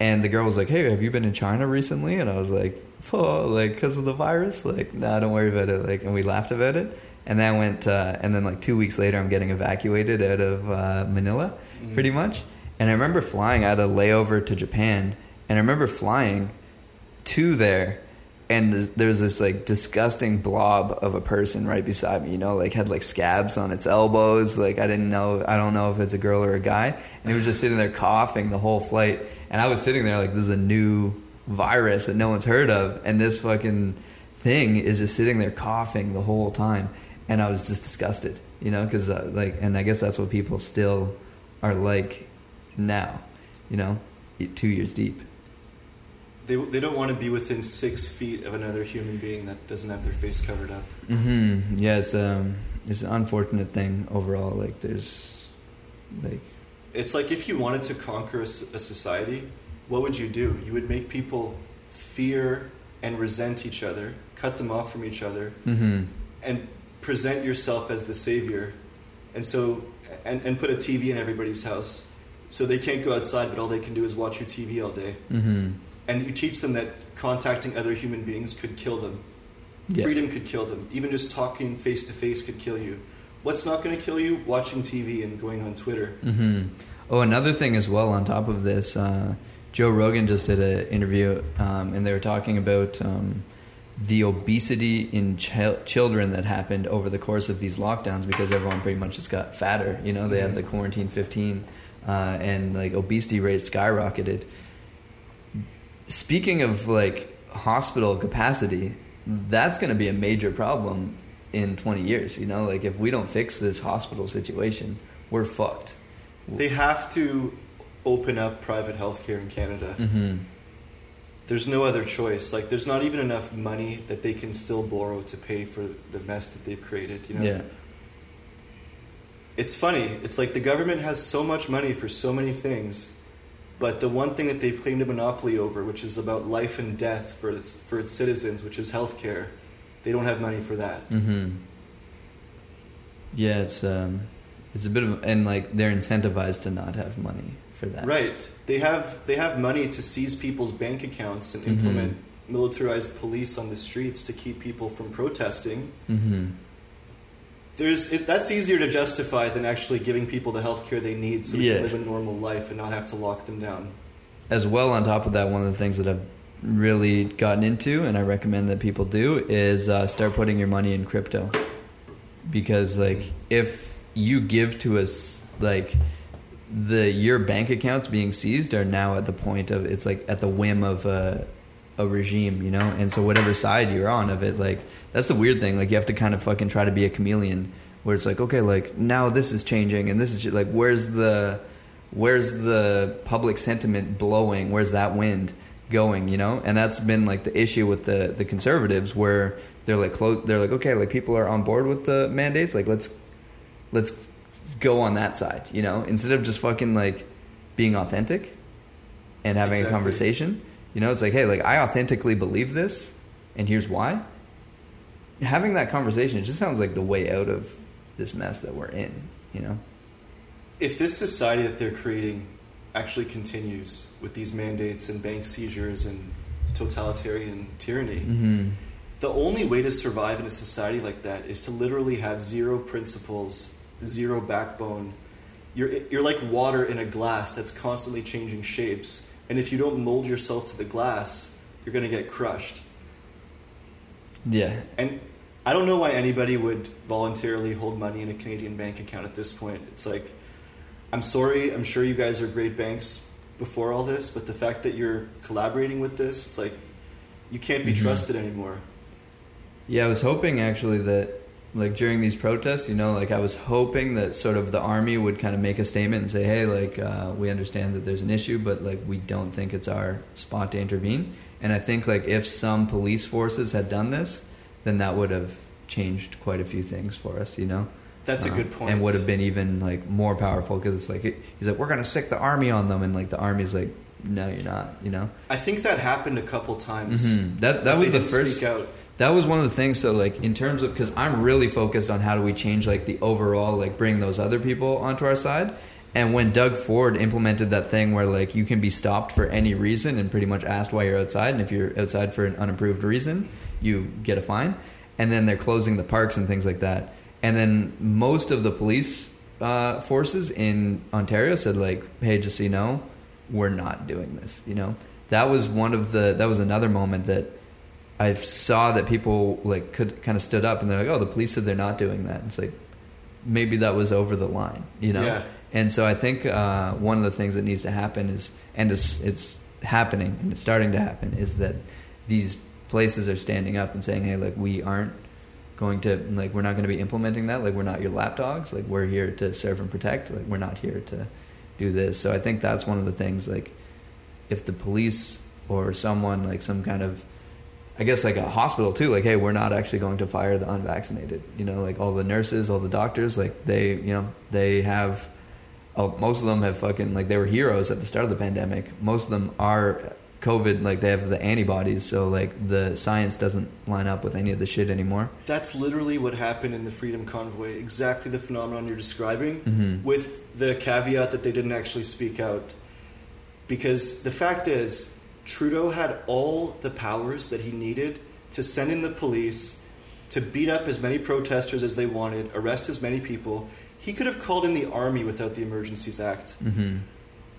and the girl was like, "Hey, have you been in China recently?" And I was like, "Oh, like because of the virus?" Like, no, nah, don't worry about it. Like, and we laughed about it. And then I went, uh, and then like two weeks later, I'm getting evacuated out of uh, Manila, Mhm. pretty much. And I remember flying. I had a layover to Japan, and I remember flying to there and there's- this like disgusting blob of a person right beside me you know like had like scabs on its elbows. Like i didn't know i don't know if it's a girl or a guy. And he was just sitting there coughing the whole flight. And i was sitting there like this is a new virus that no one's heard of. And this fucking thing is just sitting there coughing the whole time. And i was just disgusted you know because uh, like and i guess that's what people still are like now you know two years deep They, they don't want to be within six feet of another human being that doesn't have their face covered up. Mm-hmm. Yeah, it's um, it's an unfortunate thing overall. Like, there's, like, It's like if you wanted to conquer a society, what would you do? You would make people fear and resent each other, cut them off from each other, hmm and present yourself as the savior. And so, and, and put a TV in everybody's house. So they can't go outside, but all they can do is watch your TV all day. hmm And you teach them that contacting other human beings could kill them. yeah, Freedom could kill them. Even just talking face to face could kill you. What's not going to kill you? Watching TV and going on Twitter. hmm Oh, another thing as well. On top of this, uh, Joe Rogan just did an interview, um, and they were talking about um, the obesity in chil- children that happened over the course of these lockdowns because everyone pretty much just got fatter. You know, they had the quarantine fifteen, uh, and like obesity rates skyrocketed. Speaking of like hospital capacity, that's going to be a major problem in 20 years. You know, like if we don't fix this hospital situation, we're fucked. They have to open up private healthcare in Canada. Mm-hmm. There's no other choice. Like, there's not even enough money that they can still borrow to pay for the mess that they've created. You know, Yeah. it's funny. It's like the government has so much money for so many things, but the one thing that they've claimed a monopoly over, which is about life and death for its for its citizens, which is healthcare, they don't have money for that. Mm-hmm. Yeah, it's um, it's a bit of and like they're incentivized to not have money for that. Right. They have they have money to seize people's bank accounts and Mhm. implement militarized police on the streets to keep people from protesting. Mm-hmm. There's it, that's easier to justify than actually giving people the health care they need so they Yeah. can live a normal life and not have to lock them down. As well, on top of that, one of the things that I've really gotten into, and I recommend that people do, is uh, start putting your money in crypto. Because like if you give to us like the your bank accounts being seized are now at the point of it's like at the whim of a, a regime, you know, and so whatever side you're on of it, like that's the weird thing. Like you have to kind of fucking try to be a chameleon, where it's like okay, like now this is changing and this is like where's the where's the public sentiment blowing? Where's that wind going? You know, and that's been like the issue with the the conservatives, where they're like close. They're like, okay, like people are on board with the mandates. Like let's let's go on that side. You know, instead of just fucking like being authentic and having Exactly. a conversation. You know, it's like, hey, like I authentically believe this, and here's why. Having that conversation, it just sounds like the way out of this mess that we're in. You know. If this society that they're creating actually continues with these mandates and bank seizures and totalitarian tyranny, Mm-hmm. the only way to survive in a society like that is to literally have zero principles, zero backbone. You're, you're like water in a glass that's constantly changing shapes. And if you don't mold yourself to the glass, you're going to get crushed. Yeah. And I don't know why anybody would voluntarily hold money in a Canadian bank account at this point. It's like, I'm sorry, I'm sure you guys are great banks before all this, but the fact that you're collaborating with this, it's like, you can't be Mhm. trusted anymore. Yeah, I was hoping actually that, like during these protests, you know, like I was hoping that sort of the army would kind of make a statement and say, "Hey, like uh, we understand that there's an issue, but like we don't think it's our spot to intervene." And I think like if some police forces had done this, then that would have changed quite a few things for us, you know. That's a Uh, good point. and would have been even like more powerful because it's like he's like we're gonna sick the army on them, and like the army's like, no, you're not, you know. I think that happened a couple times. Mhm. That that was the first. Speak out. That was one of the things. So like in terms of because I'm really focused on how do we change like the overall like bring those other people onto our side. And when Doug Ford implemented that thing where like you can be stopped for any reason and pretty much asked why you're outside, and if you're outside for an unapproved reason, you get a fine. And then they're closing the parks and things like that. And then most of the police uh, forces in Ontario said like, "Hey, just so you know, we're not doing this." You know, that was one of the that was another moment that I saw that people like could kind of stood up and they're like, "Oh, the police said they're not doing that." It's like maybe that was over the line, you know. Yeah. And so I think uh, one of the things that needs to happen is, and it's it's happening and it's starting to happen, is that these places are standing up and saying, "Hey, like we aren't going to like we're not going to be implementing that. Like we're not your lapdogs. Like we're here to serve and protect. Like we're not here to do this." So I think that's one of the things. Like if the police or someone like some kind of I guess like a hospital too, like, hey, we're not actually going to fire the unvaccinated. You know, like all the nurses, all the doctors, like they, you know, they have, oh, most of them have fucking like they were heroes at the start of the pandemic. Most of them are COVID, like they have the antibodies, so like the science doesn't line up with any of the shit anymore. That's literally what happened in the Freedom Convoy. Exactly the phenomenon you're describing, Mhm. with the caveat that they didn't actually speak out. Because the fact is, Trudeau had all the powers that he needed to send in the police, to beat up as many protesters as they wanted, arrest as many people. He could have called in the army without the Emergencies Act. Mm-hmm.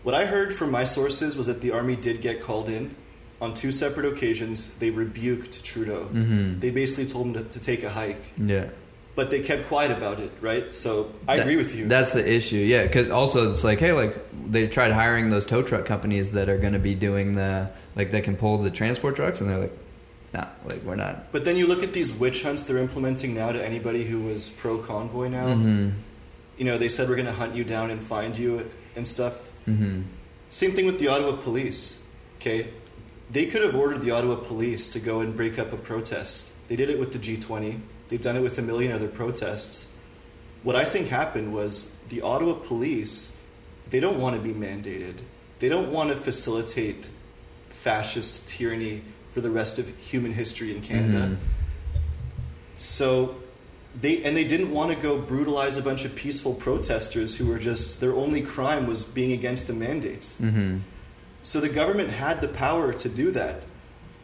What I heard from my sources was that the army did get called in. On two separate occasions, they rebuked Trudeau. Mm-hmm. They basically told him to, to take a hike, Yeah. But they kept quiet about it, right? So I That- agree with you. That's the issue, yeah. Because also it's like, hey, like they tried hiring those tow truck companies that are going to be doing the like that can pull the transport trucks, and they're like, nah, like we're not. But then you look at these witch hunts they're implementing now to anybody who was pro convoy now. Mm-hmm. You know, they said we're going to hunt you down and find you and stuff. Mm-hmm. Same thing with the Ottawa police. Okay, they could have ordered the Ottawa police to go and break up a protest. They did it with the G20. They've done it with a million other protests. What I think happened was the Ottawa police, they don't want to be mandated. They don't want to facilitate fascist tyranny for the rest of human history in Canada. Mhm. So they and they didn't want to go brutalize a bunch of peaceful protesters who were just their only crime was being against the mandates. Mm-hmm. So the government had the power to do that,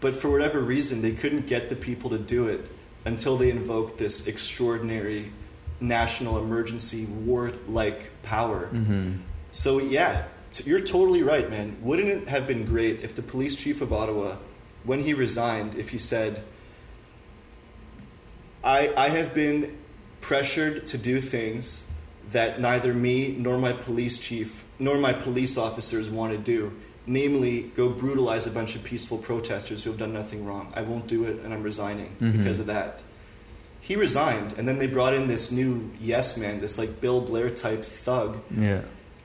but for whatever reason, they couldn't get the people to do it until they invoked this extraordinary national emergency war like power. Mm-hmm. So, yeah, t- you're totally right, man. Wouldn't it have been great if the police chief of Ottawa, when he resigned, if he said, I, I have been pressured to do things that neither me nor my police chief nor my police officers want to do, namely go brutalize a bunch of peaceful protesters who have done nothing wrong. I won't do it and I'm resigning Mhm. because of that. He resigned, and then they brought in this new yes man, this like Bill Blair type thug Yeah.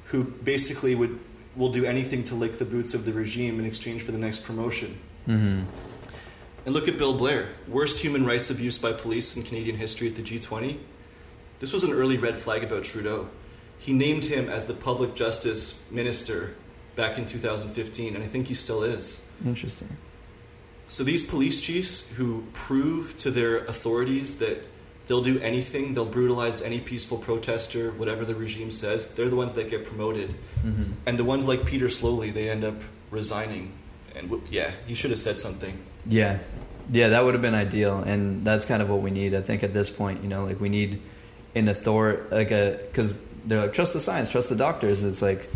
who basically would will do anything to lick the boots of the regime in exchange for the next promotion. Mm-hmm. And look at Bill Blair, worst human rights abuse by police in Canadian history at the G20. This was an early red flag about Trudeau. He named him as the public justice minister back in 2015, and I think he still is. Interesting. So these police chiefs who prove to their authorities that they'll do anything, they'll brutalize any peaceful protester, whatever the regime says, they're the ones that get promoted. Mm-hmm. And the ones like Peter Sloly, they end up resigning. And w- yeah, he should have said something. Yeah, yeah, that would have been ideal, and that's kind of what we need. I think at this point, you know, like we need an author, like a because they're like trust the science, trust the doctors. It's like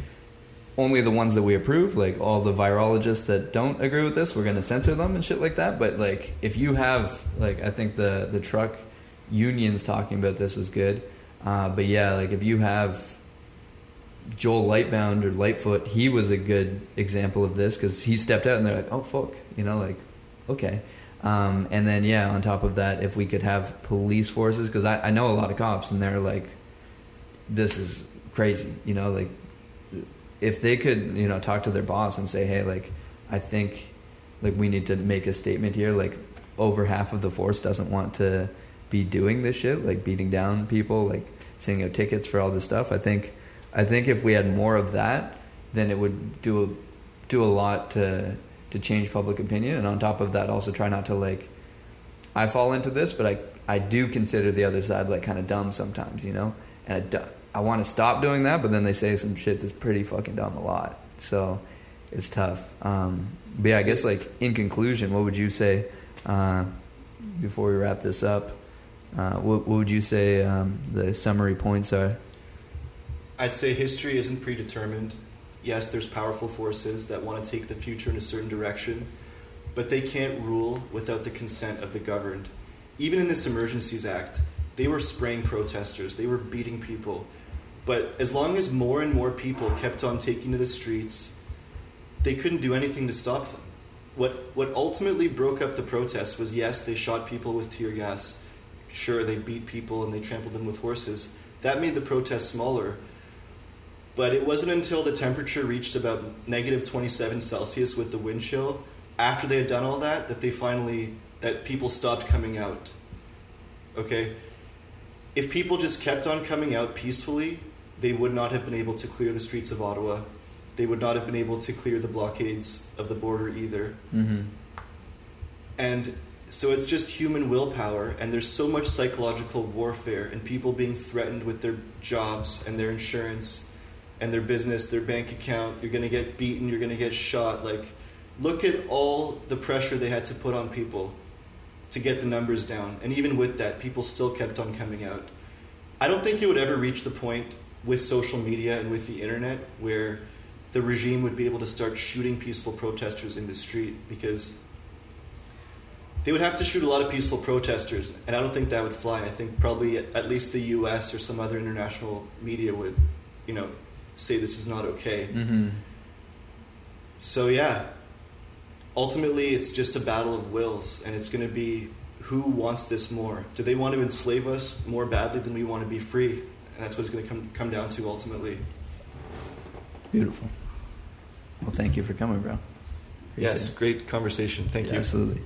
only the ones that we approve, like all the virologists that don't agree with this, we're going to censor them and shit like that. But like if you have, like I think the the truck unions talking about this was good, uh, but yeah, like if you have Joel Lightbound or Lightfoot, he was a good example of this because he stepped out and they're like, oh fuck, you know, like okay. Um, and then yeah, on top of that, if we could have police forces, because I, I know a lot of cops and they're like, this is crazy, you know, like if they could, you know, talk to their boss and say, hey, like I think like we need to make a statement here, like over half of the force doesn't want to be doing this shit, like beating down people, like sending out tickets for all this stuff. I think I think if we had more of that, then it would do a, do a lot to to change public opinion. And on top of that, also try not to like. I fall into this, but I I do consider the other side like kind of dumb sometimes, you know. And I, I want to stop doing that, but then they say some shit that's pretty fucking dumb a lot. So it's tough. Um, but yeah, I guess like in conclusion, what would you say uh, before we wrap this up? Uh, what, what would you say um, the summary points are? I'd say history isn't predetermined. Yes, there's powerful forces that want to take the future in a certain direction, but they can't rule without the consent of the governed. Even in this Emergencies Act, they were spraying protesters, they were beating people. But as long as more and more people kept on taking to the streets, they couldn't do anything to stop them. What, what ultimately broke up the protests was yes, they shot people with tear gas. Sure, they beat people and they trampled them with horses. That made the protests smaller. But it wasn't until the temperature reached about negative 27 Celsius with the wind chill, after they had done all that, that they finally, that people stopped coming out. Okay? If people just kept on coming out peacefully, they would not have been able to clear the streets of Ottawa. They would not have been able to clear the blockades of the border either. Mm-hmm. And so it's just human willpower, and there's so much psychological warfare, and people being threatened with their jobs and their insurance and their business, their bank account. You're going to get beaten, you're going to get shot. Like, look at all the pressure they had to put on people to get the numbers down. And even with that, people still kept on coming out. I don't think it would ever reach the point with social media and with the internet where the regime would be able to start shooting peaceful protesters in the street because they would have to shoot a lot of peaceful protesters, and I don't think that would fly. I think probably at least the U.S. or some other international media would, you know, say this is not okay. Mm-hmm. So yeah, ultimately it's just a battle of wills, and it's going to be who wants this more. Do they want to enslave us more badly than we want to be free? And that's what it's going to come come down to ultimately. Beautiful. Well, thank you for coming, bro. Appreciate yes, it. great conversation. Thank Yeah, you. Absolutely.